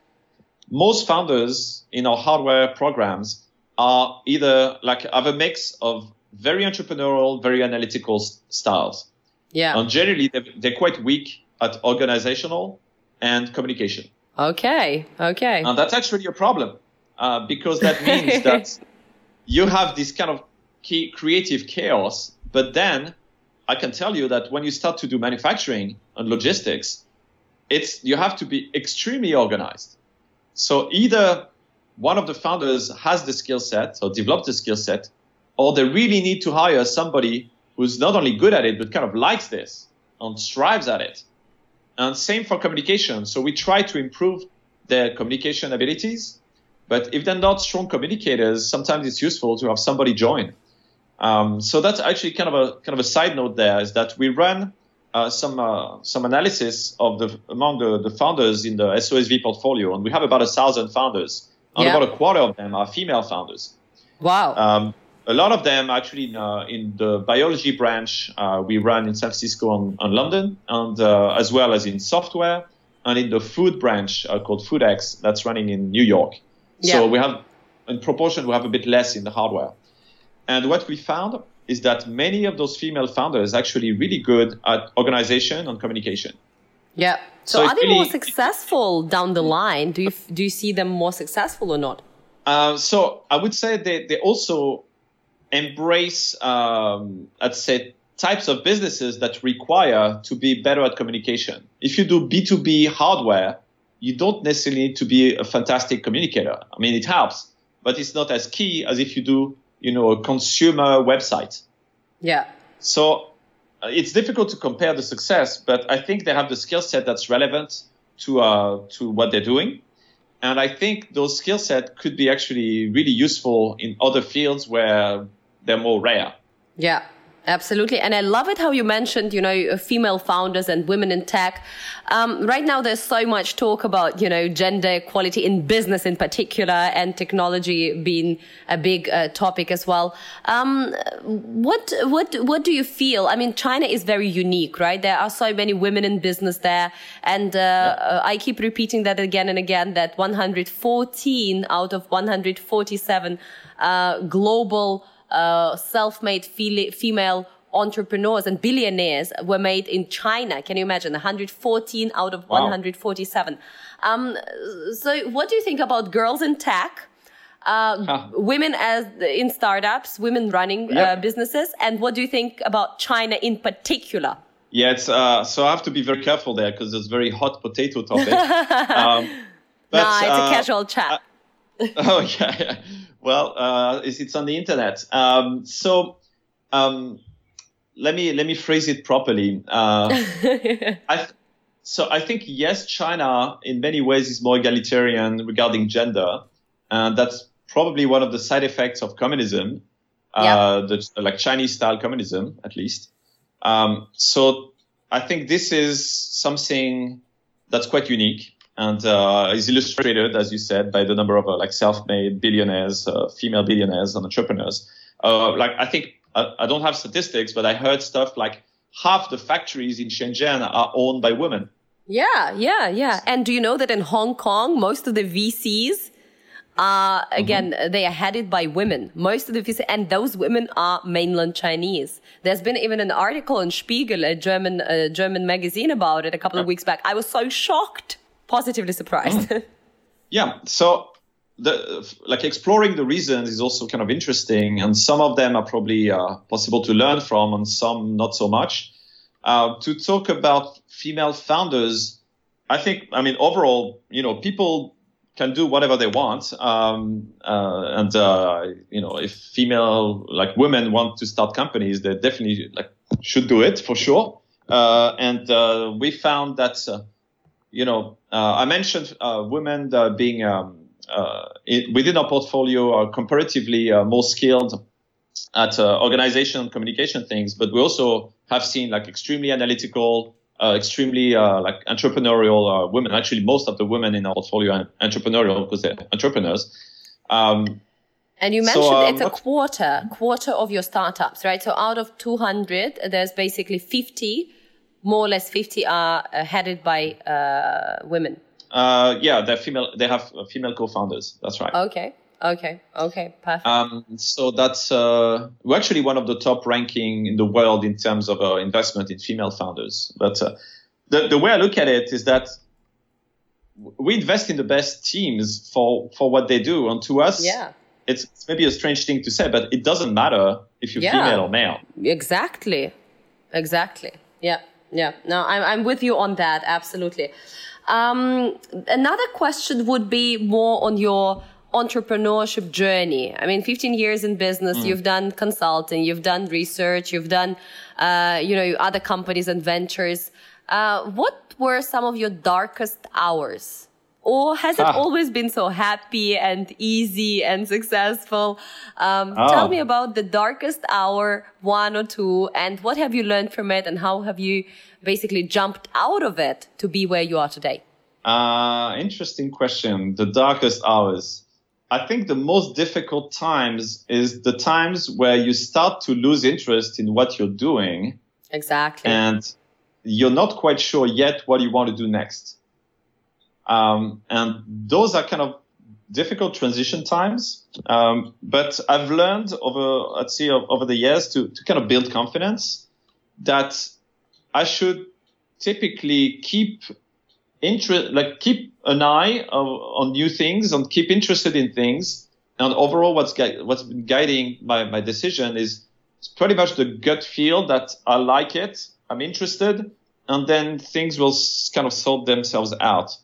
Most founders in our hardware programs are either like have a mix of very entrepreneurial, very analytical styles. Yeah. And generally, they're, they're quite weak at organizational and communication. Okay. Okay. And that's actually a problem uh, because that means that you have this kind of creative chaos. But then I can tell you that when you start to do manufacturing and logistics, it's you have to be extremely organized. So either one of the founders has the skill set or developed the skill set, or they really need to hire somebody who's not only good at it but kind of likes this and strives at it. And same for communication. So we try to improve their communication abilities. But if they're not strong communicators, sometimes it's useful to have somebody join. Um, so that's actually kind of a kind of a side note. There is that we run uh, some uh, some analysis of the among the, the founders in the SOSV portfolio, and we have about a thousand founders, and Yeah. about a quarter of them are female founders. wow. Um, a lot of them actually in, uh, in the biology branch uh, we run in San Francisco and, and London, and uh, as well as in software, and in the food branch uh, called FoodX that's running in New York. Yeah. So we have, in proportion, we have a bit less in the hardware. And what we found is that many of those female founders are actually really good at organization and communication. Yeah. So, So are they more really- successful down the line? Do you do you see them more successful or not? Uh, so I would say they, they also embrace, um, I'd say, types of businesses that require to be better at communication. If you do B2B hardware, you don't necessarily need to be a fantastic communicator. I mean, it helps, but it's not as key as if you do, you know, a consumer website. Yeah. So it's difficult to compare the success, but I think they have the skill set that's relevant to uh, to what they're doing. And I think those skill set could be actually really useful in other fields where they're more rare. Yeah, Absolutely. And I love it how you mentioned, you know, female founders and women in tech. Um, right now, there's so much talk about, you know, gender equality in business in particular and technology being a big uh, topic as well. Um, what, what, what do you feel? I mean, China is very unique, right? There are so many women in business there. And uh, yeah. I keep repeating that again and again that 114 out of 147 uh, global uh, self-made female entrepreneurs and billionaires were made in China. Can you imagine? 114 out of wow. 147. Um, so, what do you think about girls in tech? Uh, huh. Women as in startups, women running uh, yep. uh, businesses, and what do you think about China in particular? Yeah, it's uh, so I have to be very careful there because it's a very hot potato topic. um, but, nah, it's a uh, casual chat. oh yeah, yeah. Well, uh, it's on the internet. Um, so um, let me let me phrase it properly. Uh, I so I think yes, China in many ways is more egalitarian regarding gender, and that's probably one of the side effects of communism, uh, the, like Chinese style communism at least. Um, so I think this is something that's quite unique and uh, is illustrated, as you said, by the number of uh, like self-made billionaires, uh, female billionaires and entrepreneurs. Uh, like I think I, I, don't have statistics, but I heard stuff like half the factories in Shenzhen are owned by women. Yeah, yeah, yeah. And do you know that in Hong Kong, most of the VCs are again mm-hmm. they are headed by women. Most of the VCs, and those women are mainland Chinese. There's been even an article in Spiegel, a German a German magazine, about it a couple of weeks back. I was so shocked positively surprised. Mm. yeah. So the, like exploring the reasons is also kind of interesting, and some of them are probably uh, possible to learn from, and some not so much. Uh, to talk about female founders, I think, I mean, overall, you know, people can do whatever they want, um, uh, and uh, you know, if female like women want to start companies, they definitely like should do it for sure. Uh, and uh, we found that you know, I mentioned uh, women uh, being um, in, within our portfolio are comparatively more skilled at organization and communication things, but we also have seen like extremely analytical, uh, extremely uh, like entrepreneurial uh, women. Actually, most of the women in our portfolio are entrepreneurial because they're entrepreneurs. Um, and you mentioned so, um, it's a quarter, quarter of your startups, right? So out of 200, there's basically 50 more or less 50 are uh, headed by uh, women. Uh, yeah, they're female. They have female co-founders. That's right. Okay. Okay. Okay. Perfect. Um, so that's uh, we're actually one of the top ranking in the world in terms of uh, investment in female founders. But uh, the the way I look at it is that we invest in the best teams for for what they do, and to us, yeah. it's, it's maybe a strange thing to say, but it doesn't matter if you're yeah. female or male. Exactly. Exactly. Yeah yeah. No i'm, I'm with you on that absolutely. Um, another question would be more on your entrepreneurship journey. I mean 15 years in business mm. you've done consulting you've done research you've done uh, you know other companies and ventures. Uh, what were some of your darkest hours or has it ah. always been so happy and easy and successful? Um, oh. Tell me about the darkest hour, one or two, and what have you learned from it, and how have you basically jumped out of it to be where you are today? Uh, interesting question. The darkest hours. I think the most difficult times is the times where you start to lose interest in what you're doing. Exactly. And you're not quite sure yet what you want to do next. Um, and those are kind of difficult transition times. Um, but I've learned over, let's see, over the years to, to kind of build confidence that I should typically keep interest, like keep an eye of, on new things and keep interested in things. And overall, what's gu- what's been guiding my, my decision is pretty much the gut feel that I like it, I'm interested, and then things will kind of sort themselves out.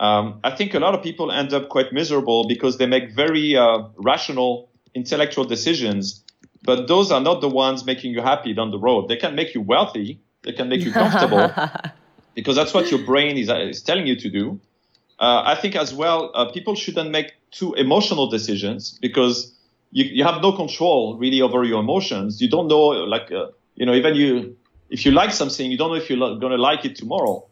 Um, I think a lot of people end up quite miserable because they make very uh, rational intellectual decisions, but those are not the ones making you happy down the road. They can make you wealthy, they can make you comfortable, because that's what your brain is, is telling you to do. Uh, I think as well, uh, people shouldn't make too emotional decisions because you, you have no control really over your emotions. You don't know, like, uh, you know, even you, if you like something, you don't know if you're going to like it tomorrow.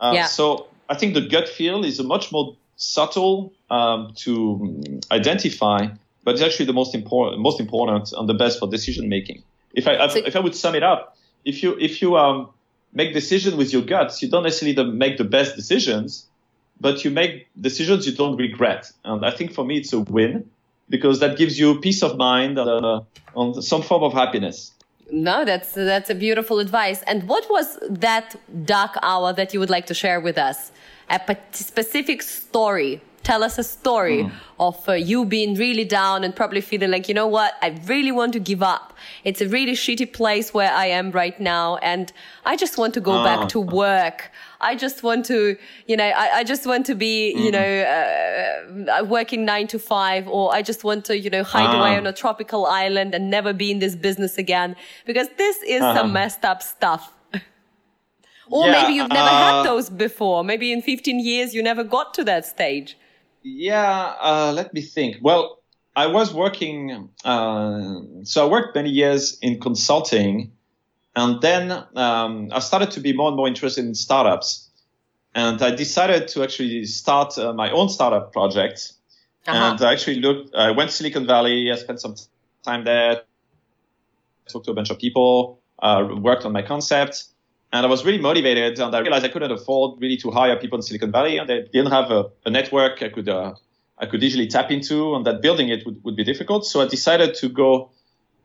Uh, Yeah. So I think the gut feel is a much more subtle um, to identify, but it's actually the most important, most important and the best for decision making. If I So- if I would sum it up, if you if you um, make decision with your guts, you don't necessarily make the best decisions, but you make decisions you don't regret. And I think for me it's a win because that gives you peace of mind and uh, on some form of happiness. No, that's that's a beautiful advice. And what was that dark hour that you would like to share with us? A specific story. Tell us a story of uh, you being really down and probably feeling like, you know what, I really want to give up. It's a really shitty place where I am right now, and I just want to go back to work. I just want to, you know, I, I just want to be, you know, uh, working nine to five, or I just want to, you know, hide away Ah. on a tropical island and never be in this business again because this is Uh-huh. some messed up stuff. or Yeah, maybe you've never had uh, those before. Maybe in 15 years you never got to that stage. Yeah, uh, let me think. Well, I was working, uh, so I worked many years in consulting, and then um, I started to be more and more interested in startups. And I decided to actually start uh, my own startup project. Uh-huh. And I actually looked, I went to Silicon Valley, I spent some time there, talked to a bunch of people, uh, worked on my concept. And I was really motivated, and I realized I couldn't afford really to hire people in Silicon Valley, and they didn't have a, a network I could uh, I could easily tap into, and that building it would, would be difficult. So I decided to go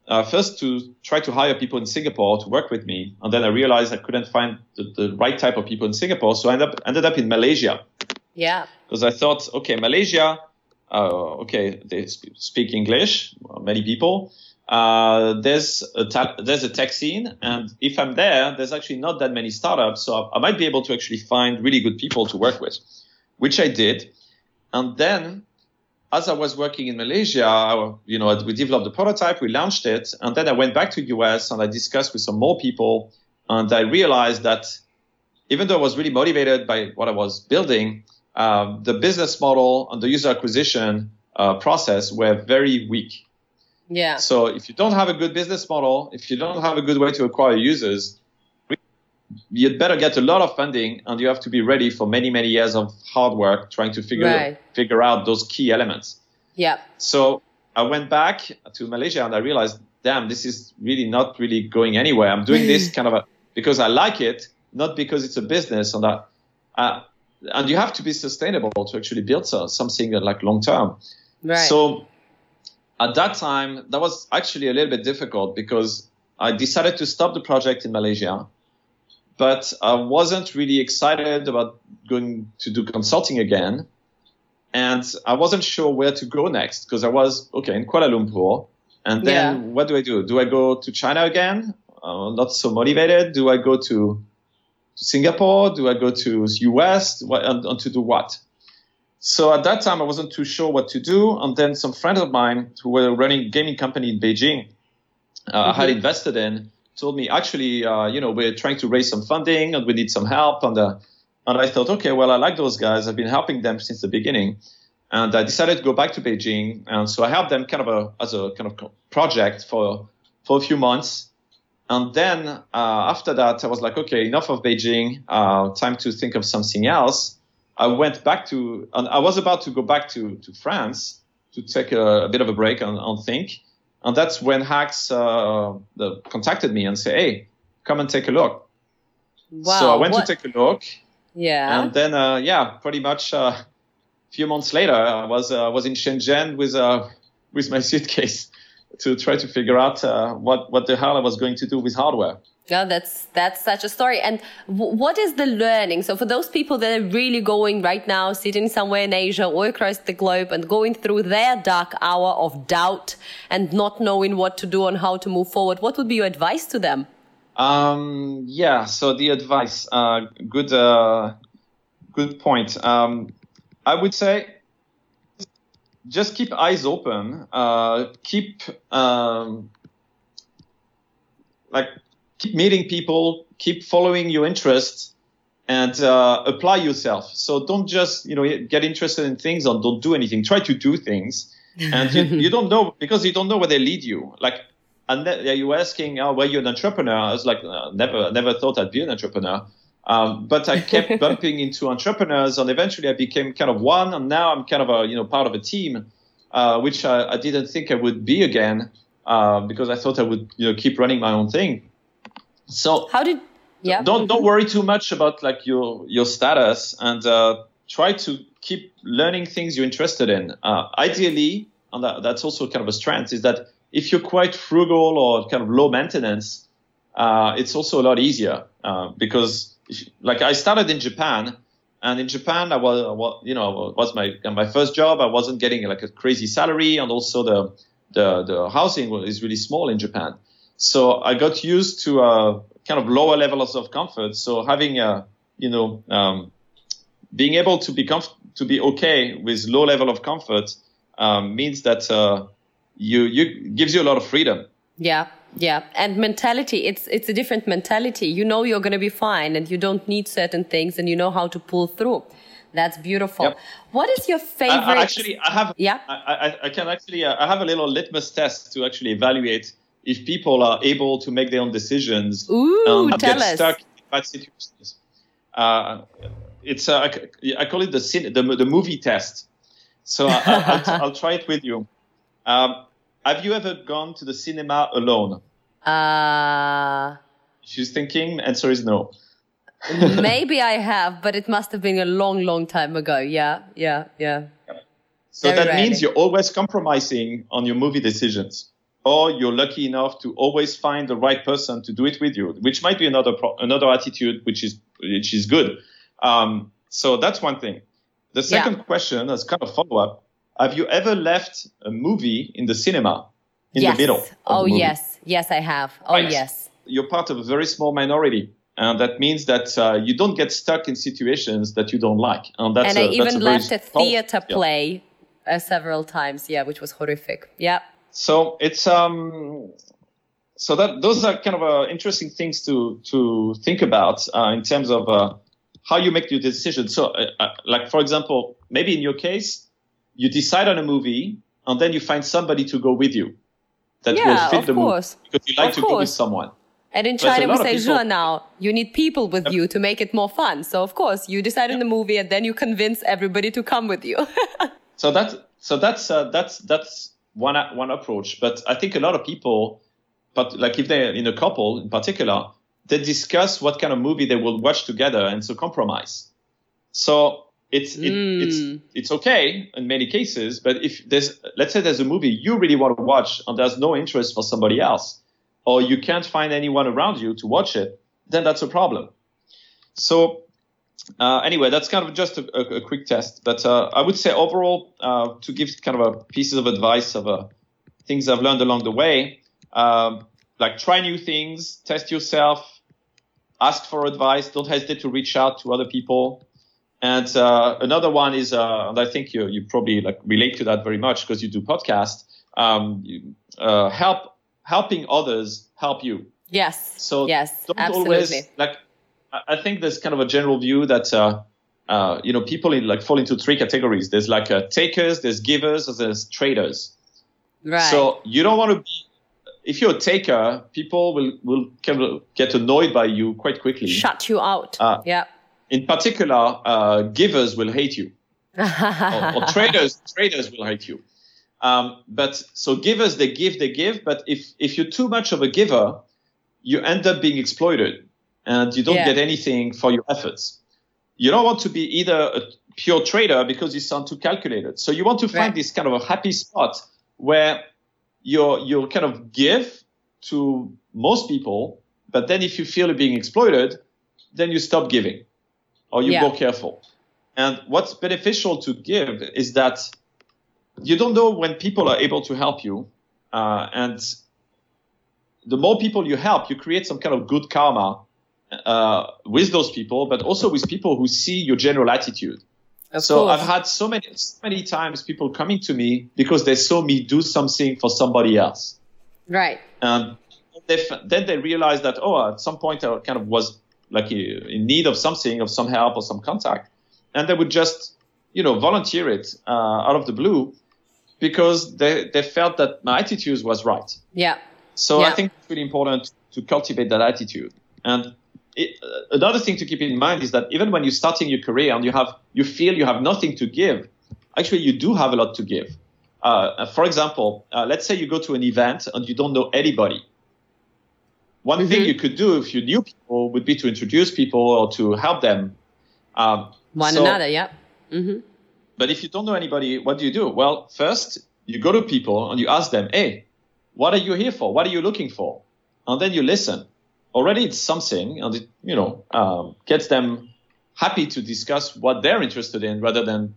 uh, first to try to hire people in Singapore to work with me, and then I realized I couldn't find the, the right type of people in Singapore, so I ended up ended up in Malaysia Yeah. because I thought, okay, Malaysia, uh, okay, they sp- speak English, many people. Uh, there's a ta- there's a tech scene, and if I'm there, there's actually not that many startups, so I, might be able to actually find really good people to work with, which I did. And then, as I was working in Malaysia, you know, we developed the prototype, we launched it, and then I went back to US and I discussed with some more people, and I realized that even though I was really motivated by what I was building, um, the business model and the user acquisition uh, process were very weak. Yeah. So if you don't have a good business model, if you don't have a good way to acquire users, you'd better get a lot of funding, and you have to be ready for many many years of hard work trying to figure Right. figure out those key elements. Yeah. So I went back to Malaysia and I realized, damn, this is really not really going anywhere. I'm doing this kind of a, because I like it, not because it's a business. And that, uh, and you have to be sustainable to actually build so- something like long term. Right. So at that time, that was actually a little bit difficult because I decided to stop the project in Malaysia, but I wasn't really excited about going to do consulting again. And I wasn't sure where to go next because I was, okay, in Kuala Lumpur. And then Yeah. what do I do? Do I go to China again? Uh, not so motivated. Do I go to Singapore? Do I go to US? What, and, and to do what? So at that time, I wasn't too sure what to do. And then some friends of mine who were running a gaming company in Beijing, uh, had invested in, told me, actually, uh, you know, we're trying to raise some funding and we need some help. And, uh, and I thought, okay, well, I like those guys. I've been helping them since the beginning. And I decided to go back to Beijing. And so I helped them kind of a, as a kind of project for, for a few months. And then uh, after that, I was like, okay, enough of Beijing. Uh, time to think of something else. I went back to, and I was about to go back to, to France to take a, a bit of a break and, and think. And that's when Hax uh, the, contacted me and said, hey, come and take a look. wow. so I went what- to take a look. Yeah. And then, uh, yeah, pretty much uh, a few months later, I was uh, was in Shenzhen with uh, with my suitcase to try to figure out uh, what what the hell I was going to do with hardware. Yeah, that's that's such a story. And w- what is the learning? So for those people that are really going right now, sitting somewhere in Asia or across the globe and going through their dark hour of doubt and not knowing what to do and how to move forward, what would be your advice to them? Um, yeah. So the advice, uh, good, uh, good point. Um, I would say just keep eyes open. Uh, keep um, like keep meeting people, keep following your interests, and uh, apply yourself. So don't just you know get interested in things and don't do anything. Try to do things, and you, you don't know because you don't know where they lead you. Like and you were asking, oh, were you an entrepreneur? I was like, uh, never, never thought I'd be an entrepreneur. Um, but I kept bumping into entrepreneurs, and eventually I became kind of one, and now I'm kind of a you know part of a team, uh, which I, I, didn't think I would be again, uh, because I thought I would you know keep running my own thing. So how did yeah? Don't don't worry too much about like your your status, and uh, try to keep learning things you're interested in. Uh, ideally, and that, that's also kind of a strength, is that if you're quite frugal or kind of low maintenance, uh, it's also a lot easier uh, because, if, like, I started in Japan, and in Japan, I was, you know, was my my first job. I wasn't getting like a crazy salary, and also the the the housing is really small in Japan. So I got used to a kind of lower levels of comfort. So having a, you know, um, being able to be comf- to be okay with low level of comfort um, means that uh, you you gives you a lot of freedom. Yeah, yeah, and mentality. It's it's a different mentality. You know you're going to be fine, and you don't need certain things, and you know how to pull through. That's beautiful. Yep. What is your favorite? I, I actually, I have. Yeah. I, I, I can actually. Uh, I have a little litmus test to actually evaluate if people are able to make their own decisions Ooh, and not get us. stuck in bad situations. Uh, it's uh, I call it the, the the movie test. So I, will try it with you. Um, have you ever gone to the cinema alone? Uh, She's thinking. Answer is no. maybe I have, but it must have been a long, long time ago. Yeah, yeah, yeah. So Very that rarely. means you're always compromising on your movie decisions, or you're lucky enough to always find the right person to do it with you, which might be another pro- another attitude, which is which is good. Um, so that's one thing. The second yeah. question, as kind of follow up, have you ever left a movie in the cinema in yes. the middle? Oh, yes. Yes, I have. Oh, right. yes. You're part of a very small minority. And that means that uh, you don't get stuck in situations that you don't like. And, that's and a, I even left a theater play uh, several times, yeah, which was horrific. Yeah. So it's um, so that those are kind of uh, interesting things to to think about uh, in terms of uh, how you make your decision. So, uh, uh, like for example, maybe in your case, you decide on a movie and then you find somebody to go with you that yeah, will fit the course. movie because you like of to course. go with someone. And in China, we say people... now, you need people with you to make it more fun. So, of course, you decide on the movie and then you convince everybody to come with you. so that's, so that's, uh, that's, that's one, one approach. But I think a lot of people, but like if they're in a couple in particular, they discuss what kind of movie they will watch together and so compromise. So it's it, mm. it's it's okay in many cases but if there's let's say there's a movie you really want to watch and there's no interest for somebody else or you can't find anyone around you to watch it then that's a problem so uh, anyway that's kind of just a, a, a quick test but uh, i would say overall uh, to give kind of a pieces of advice of uh, things i've learned along the way um, like try new things test yourself ask for advice don't hesitate to reach out to other people and uh, another one is, uh, and I think you you probably like relate to that very much because you do podcast. Um, you, uh, help helping others help you. Yes. So yes, don't absolutely. always like. I think there's kind of a general view that uh, uh, you know people in, like fall into three categories. There's like uh, takers, there's givers, there's traders. Right. So you don't want to be. If you're a taker, people will will kind of get annoyed by you quite quickly. Shut you out. yeah in particular, uh, givers will hate you, or, or, traders traders will hate you. Um, but so givers they give they give, but if if you're too much of a giver, you end up being exploited, and you don't yeah. get anything for your efforts. You don't want to be either a pure trader because you sound too calculated. So you want to find right. this kind of a happy spot where you're you kind of give to most people, but then if you feel you're being exploited, then you stop giving or you yeah. go careful. And what's beneficial to give is that you don't know when people are able to help you. Uh, and the more people you help, you create some kind of good karma uh, with those people, but also with people who see your general attitude. Of so course. I've had so many, so many times people coming to me because they saw me do something for somebody else. Right. And they, then they realized that oh, at some point I kind of was like in need of something, of some help or some contact, and they would just you know volunteer it uh, out of the blue because they they felt that my attitude was right. Yeah. So Yeah. I think it's really important to cultivate that attitude. And it, uh, another thing to keep in mind is that even when you're starting your career and you have you feel you have nothing to give, actually you do have a lot to give. Uh, for example, uh, let's say you go to an event and you don't know anybody. One thing you could do if you knew people would be to introduce people or to help them. Um, One so- another, yeah. hmm but if you don't know anybody, what do you do? Well, first you go to people and you ask them, "Hey, what are you here for? What are you looking for?" And then you listen. Already, it's something, and it you know um, gets them happy to discuss what they're interested in, rather than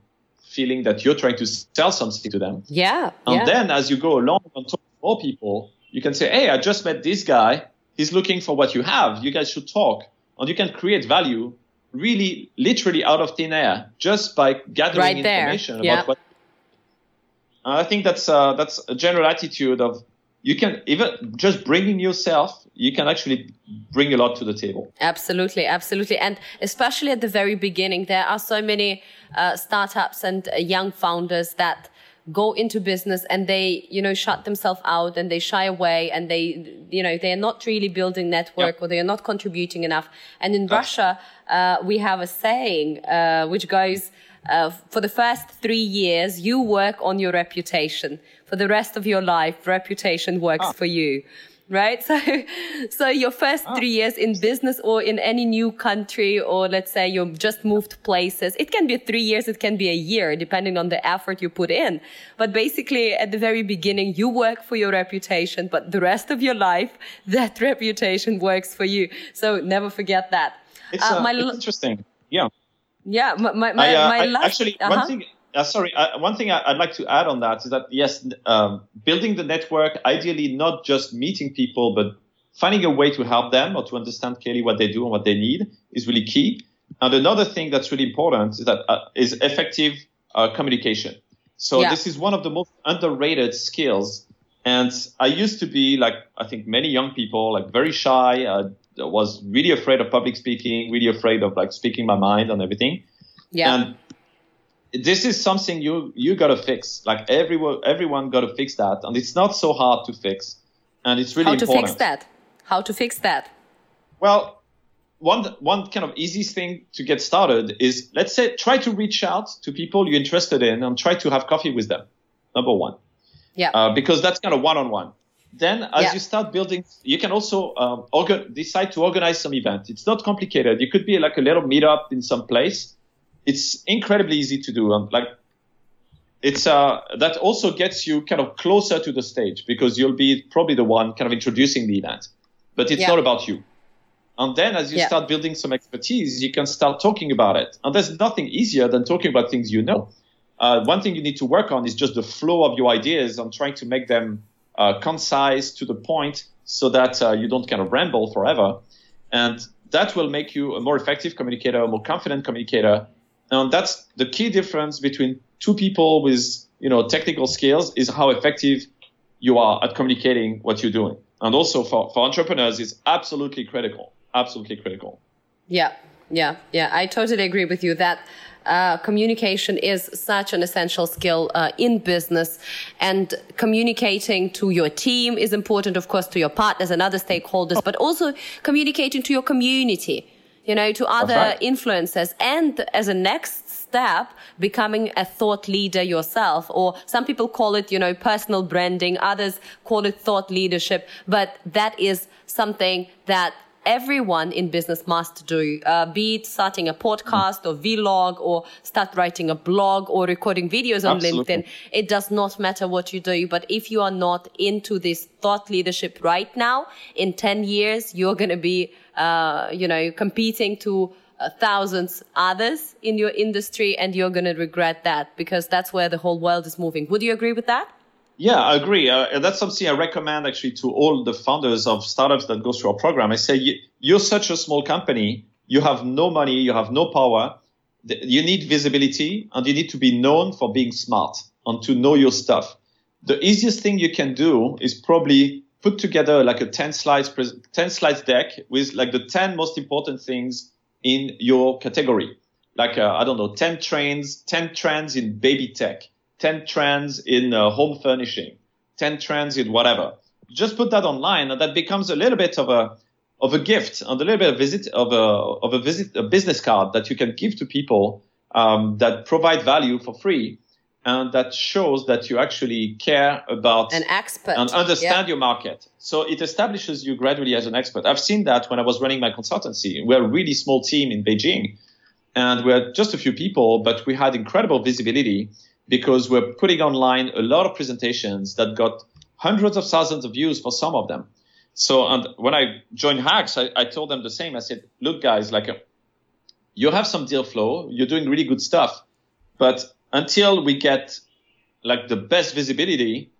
feeling that you're trying to sell something to them. Yeah. And yeah. then, as you go along and talk to more people, you can say, "Hey, I just met this guy. He's looking for what you have. You guys should talk." And you can create value really literally out of thin air just by gathering Right there. information Yeah. about what and I think that's uh, that's a general attitude of you can even just bringing yourself, you can actually bring a lot to the table. Absolutely, absolutely. And especially at the very beginning, there are so many uh, startups and uh, young founders that go into business and they, you know, shut themselves out and they shy away and they, you know, they're not really building network Yep. or they are not contributing enough. And in Russia, uh, we have a saying uh, which goes, uh, for the first three years, you work on your reputation. For the rest of your life, reputation works Ah. for you. Right? So, so your first three years in business or in any new country, or let's say you just moved places, it can be three years, it can be a year, depending on the effort you put in. But basically, at the very beginning, you work for your reputation, but the rest of your life, that reputation works for you. So never forget that. It's, Uh, uh, my it's l- interesting. Yeah. Yeah, my, my, my, I, uh, my I- last, actually uh-huh. one thing. Uh, sorry, uh, one thing I, I'd like to add on that is that yes, um, building the network, ideally not just meeting people, but finding a way to help them or to understand clearly what they do and what they need is really key. And another thing that's really important is that uh, is effective uh, communication. So Yeah. this is one of the most underrated skills. And I used to be like I think many young people, like very shy. Uh, was really afraid of public speaking, really afraid of like speaking my mind and everything. yeah. And this is something you you gotta fix. Like everyone everyone gotta fix that, and it's not so hard to fix, and it's really How to important. fix that? How to fix that? Well, one one kind of easy thing to get started is let's say try to reach out to people you're interested in and try to have coffee with them. Number one, Yeah. uh, because that's kind of one on one. Then, as Yeah. you start building, you can also um, decide to organize some event. It's not complicated. It could be like a little meetup in some place. It's incredibly easy to do. And like, it's uh, that also gets you kind of closer to the stage because you'll be probably the one kind of introducing the event, but it's Yeah. not about you. And then, as you Yeah. start building some expertise, you can start talking about it. And there's nothing easier than talking about things you know. Uh, one thing you need to work on is just the flow of your ideas and trying to make them uh, concise to the point so that uh, you don't kind of ramble forever. And that will make you a more effective communicator, a more confident communicator. And that's the key difference between two people with, you know, technical skills is how effective you are at communicating what you're doing. And also for, for entrepreneurs, it's absolutely critical. Absolutely critical. Yeah, yeah, yeah. I totally agree with you that uh, communication is such an essential skill uh, in business, and communicating to your team is important, of course, to your partners and other stakeholders, but also communicating to your community, you know, to other right. influencers, and as a next step becoming a thought leader yourself or some people call it you know personal branding others call it thought leadership but that is something that everyone in business must do uh, be it starting a podcast or vlog or start writing a blog or recording videos on Absolutely. linkedin it does not matter what you do but if you are not into this thought leadership right now in 10 years you're going to be uh, you know competing to uh, thousands others in your industry and you're going to regret that because that's where the whole world is moving would you agree with that Yeah, I agree. Uh, that's something I recommend actually to all the founders of startups that go through our program. I say, you, you're such a small company. You have no money. You have no power. You need visibility and you need to be known for being smart and to know your stuff. The easiest thing you can do is probably put together like a 10 slides 10 slides deck with like the 10 most important things in your category. Like uh, i don't know 10 trends 10 trends in baby tech 10 trends in uh, home furnishing 10 trends in whatever. Just put that online and that becomes a little bit of a of a gift and a little bit of visit of a of a visit a business card that you can give to people um, that provide value for free and that shows that you actually care about an expert and understand your market. So it establishes you gradually as an expert. I've seen that when I was running my consultancy. We're a really small team in Beijing and we're just a few people, but we had incredible visibility because we're putting online a lot of presentations that got hundreds of thousands of views for some of them. So and when I joined Hax, I, I told them the same. I said, look, guys, like you have some deal flow, you're doing really good stuff, but until we get like the best visibility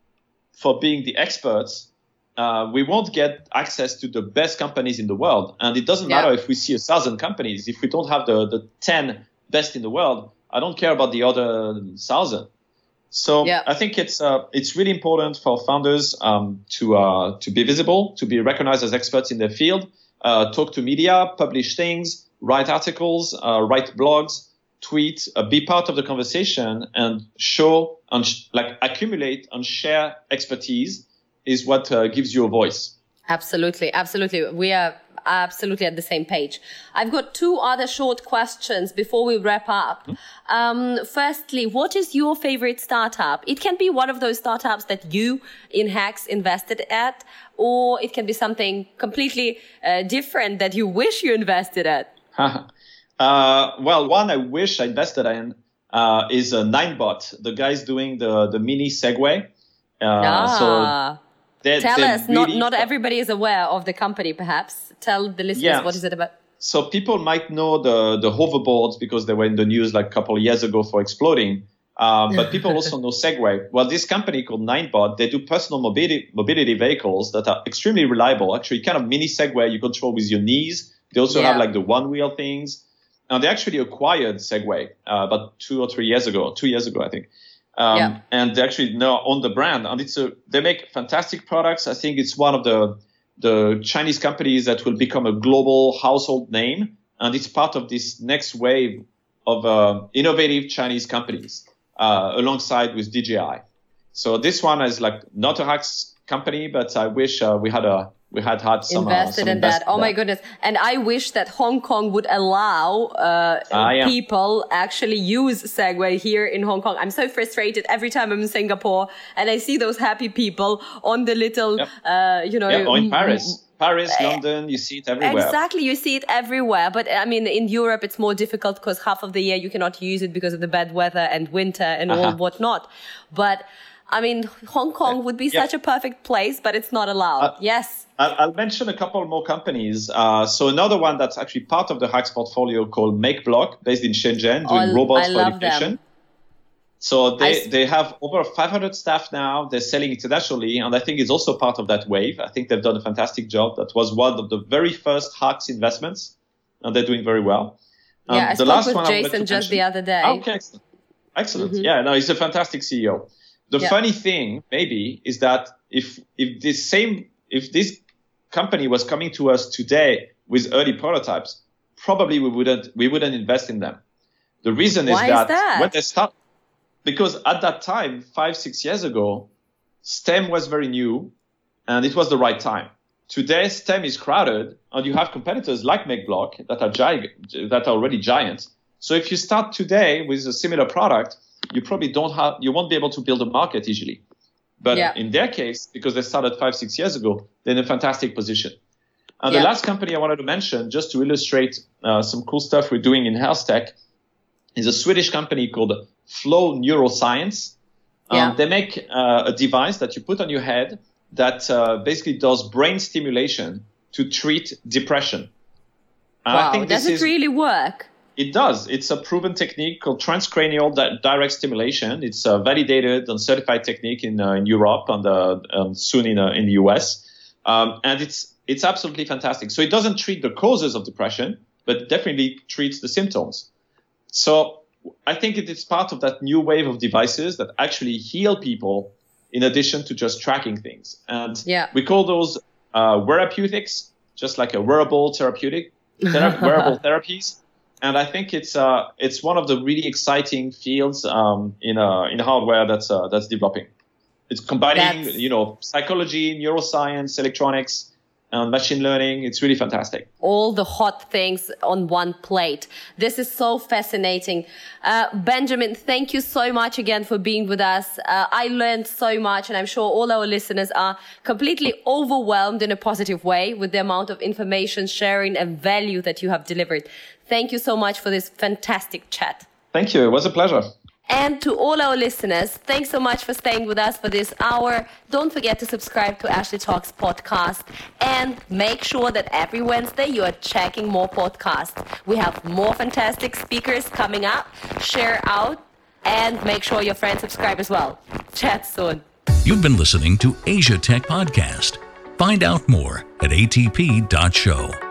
for being the experts, uh, we won't get access to the best companies in the world. And it doesn't yeah. matter if we see a thousand companies. If we don't have the, the 10 best in the world, I don't care about the other thousand. So yeah. I think it's uh, it's really important for founders um, to uh, to be visible, to be recognized as experts in their field, uh, talk to media, publish things, write articles, uh, write blogs, tweet, uh, be part of the conversation and show and sh- like accumulate and share expertise is what uh, gives you a voice. Absolutely. Absolutely. We are absolutely at the same page. I've got two other short questions before we wrap up. Mm-hmm. Um, firstly, what is your favorite startup? It can be one of those startups that you in Hax invested at, or it can be something completely uh, different that you wish you invested at. Uh, well, one I wish I invested in uh, is a Ninebot. The guy's doing the the mini Segway. Uh, ah. So they're, Tell they're us. Really not not everybody is aware of the company. Perhaps tell the listeners yeah. what is it about. So people might know the the hoverboards because they were in the news like a couple of years ago for exploding. Um, but people also know Segway. Well, this company called Ninebot, they do personal mobility, mobility vehicles that are extremely reliable. Actually, kind of mini Segway you control with your knees. They also yeah. have like the one wheel things. And they actually acquired Segway uh, about two or three years ago, two years ago, I think. Um, yeah. And they actually now own the brand, and it's a they make fantastic products. I think it's one of the the Chinese companies that will become a global household name, and it's part of this next wave of uh, innovative Chinese companies uh, alongside with DJI. So this one is like not a Hax company, but I wish uh, we had a we had had some uh, invested uh, some in that. Oh my goodness! And I wish that Hong Kong would allow uh, ah, yeah. people actually use Segway here in Hong Kong. I'm so frustrated every time I'm in Singapore and I see those happy people on the little, yep. uh, you know, or in Paris. Paris, eh, London, you see it everywhere. Exactly, you see it everywhere. But I mean, in Europe, it's more difficult because half of the year you cannot use it because of the bad weather and winter and uh-huh. all whatnot. But I mean, Hong Kong would be yeah. such a perfect place, but it's not allowed. Uh, yes. I'll mention a couple more companies. Uh, so another one that's actually part of the Hax portfolio called MakeBlock, based in Shenzhen, doing oh, robots I for education. Them. So they, they have over 500 staff now. They're selling internationally, and I think it's also part of that wave. I think they've done a fantastic job. That was one of the very first Hax investments, and they're doing very well. Um, yeah, I the spoke last with one Jason just mention, the other day. Okay, excellent. Excellent. Mm-hmm. Yeah, no, he's a fantastic CEO. The yeah. funny thing, maybe, is that if if this same if this company was coming to us today with early prototypes, probably we wouldn't we wouldn't invest in them. The reason is that, is that, when they start, because at that time, five six years ago, STEM was very new, and it was the right time. Today, STEM is crowded, and you have competitors like MakeBlock that are giant, that are already giants. So if you start today with a similar product, you probably don't have, you won't be able to build a market easily. But yeah. in their case, because they started five, six years ago, they're in a fantastic position. And yeah. the last company I wanted to mention, just to illustrate uh, some cool stuff we're doing in health tech, is a Swedish company called Flow Neuroscience. Um, yeah. They make uh, a device that you put on your head that uh, basically does brain stimulation to treat depression. wow, does it is, really work? It does. It's a proven technique called transcranial di- direct stimulation. It's a validated and certified technique in, uh, in Europe and uh, um, soon in, uh, in the US. Um, and it's, it's absolutely fantastic. So it doesn't treat the causes of depression, but definitely treats the symptoms. So I think it is part of that new wave of devices that actually heal people in addition to just tracking things. And yeah. we call those uh, wearapeutics, just like a wearable therapeutic, thera- wearable therapies. And I think it's uh, it's one of the really exciting fields um, in uh, in hardware that's uh, that's developing. It's combining That's- you know psychology, neuroscience, electronics, and machine learning. It's really fantastic. all the hot things on one plate. This is so fascinating. Uh, Benjamin, thank you so much again for being with us. Uh, I learned so much, and I'm sure all our listeners are completely overwhelmed in a positive way with the amount of information sharing and value that you have delivered. Thank you so much for this fantastic chat. Thank you. It was a pleasure. And to all our listeners, thanks so much for staying with us for this hour. Don't forget to subscribe to Asia Tech podcast and make sure that every Wednesday you are checking more podcasts. We have more fantastic speakers coming up. Share out and make sure your friends subscribe as well. Chat soon. You've been listening to Asia Tech Podcast. Find out more at atp.show.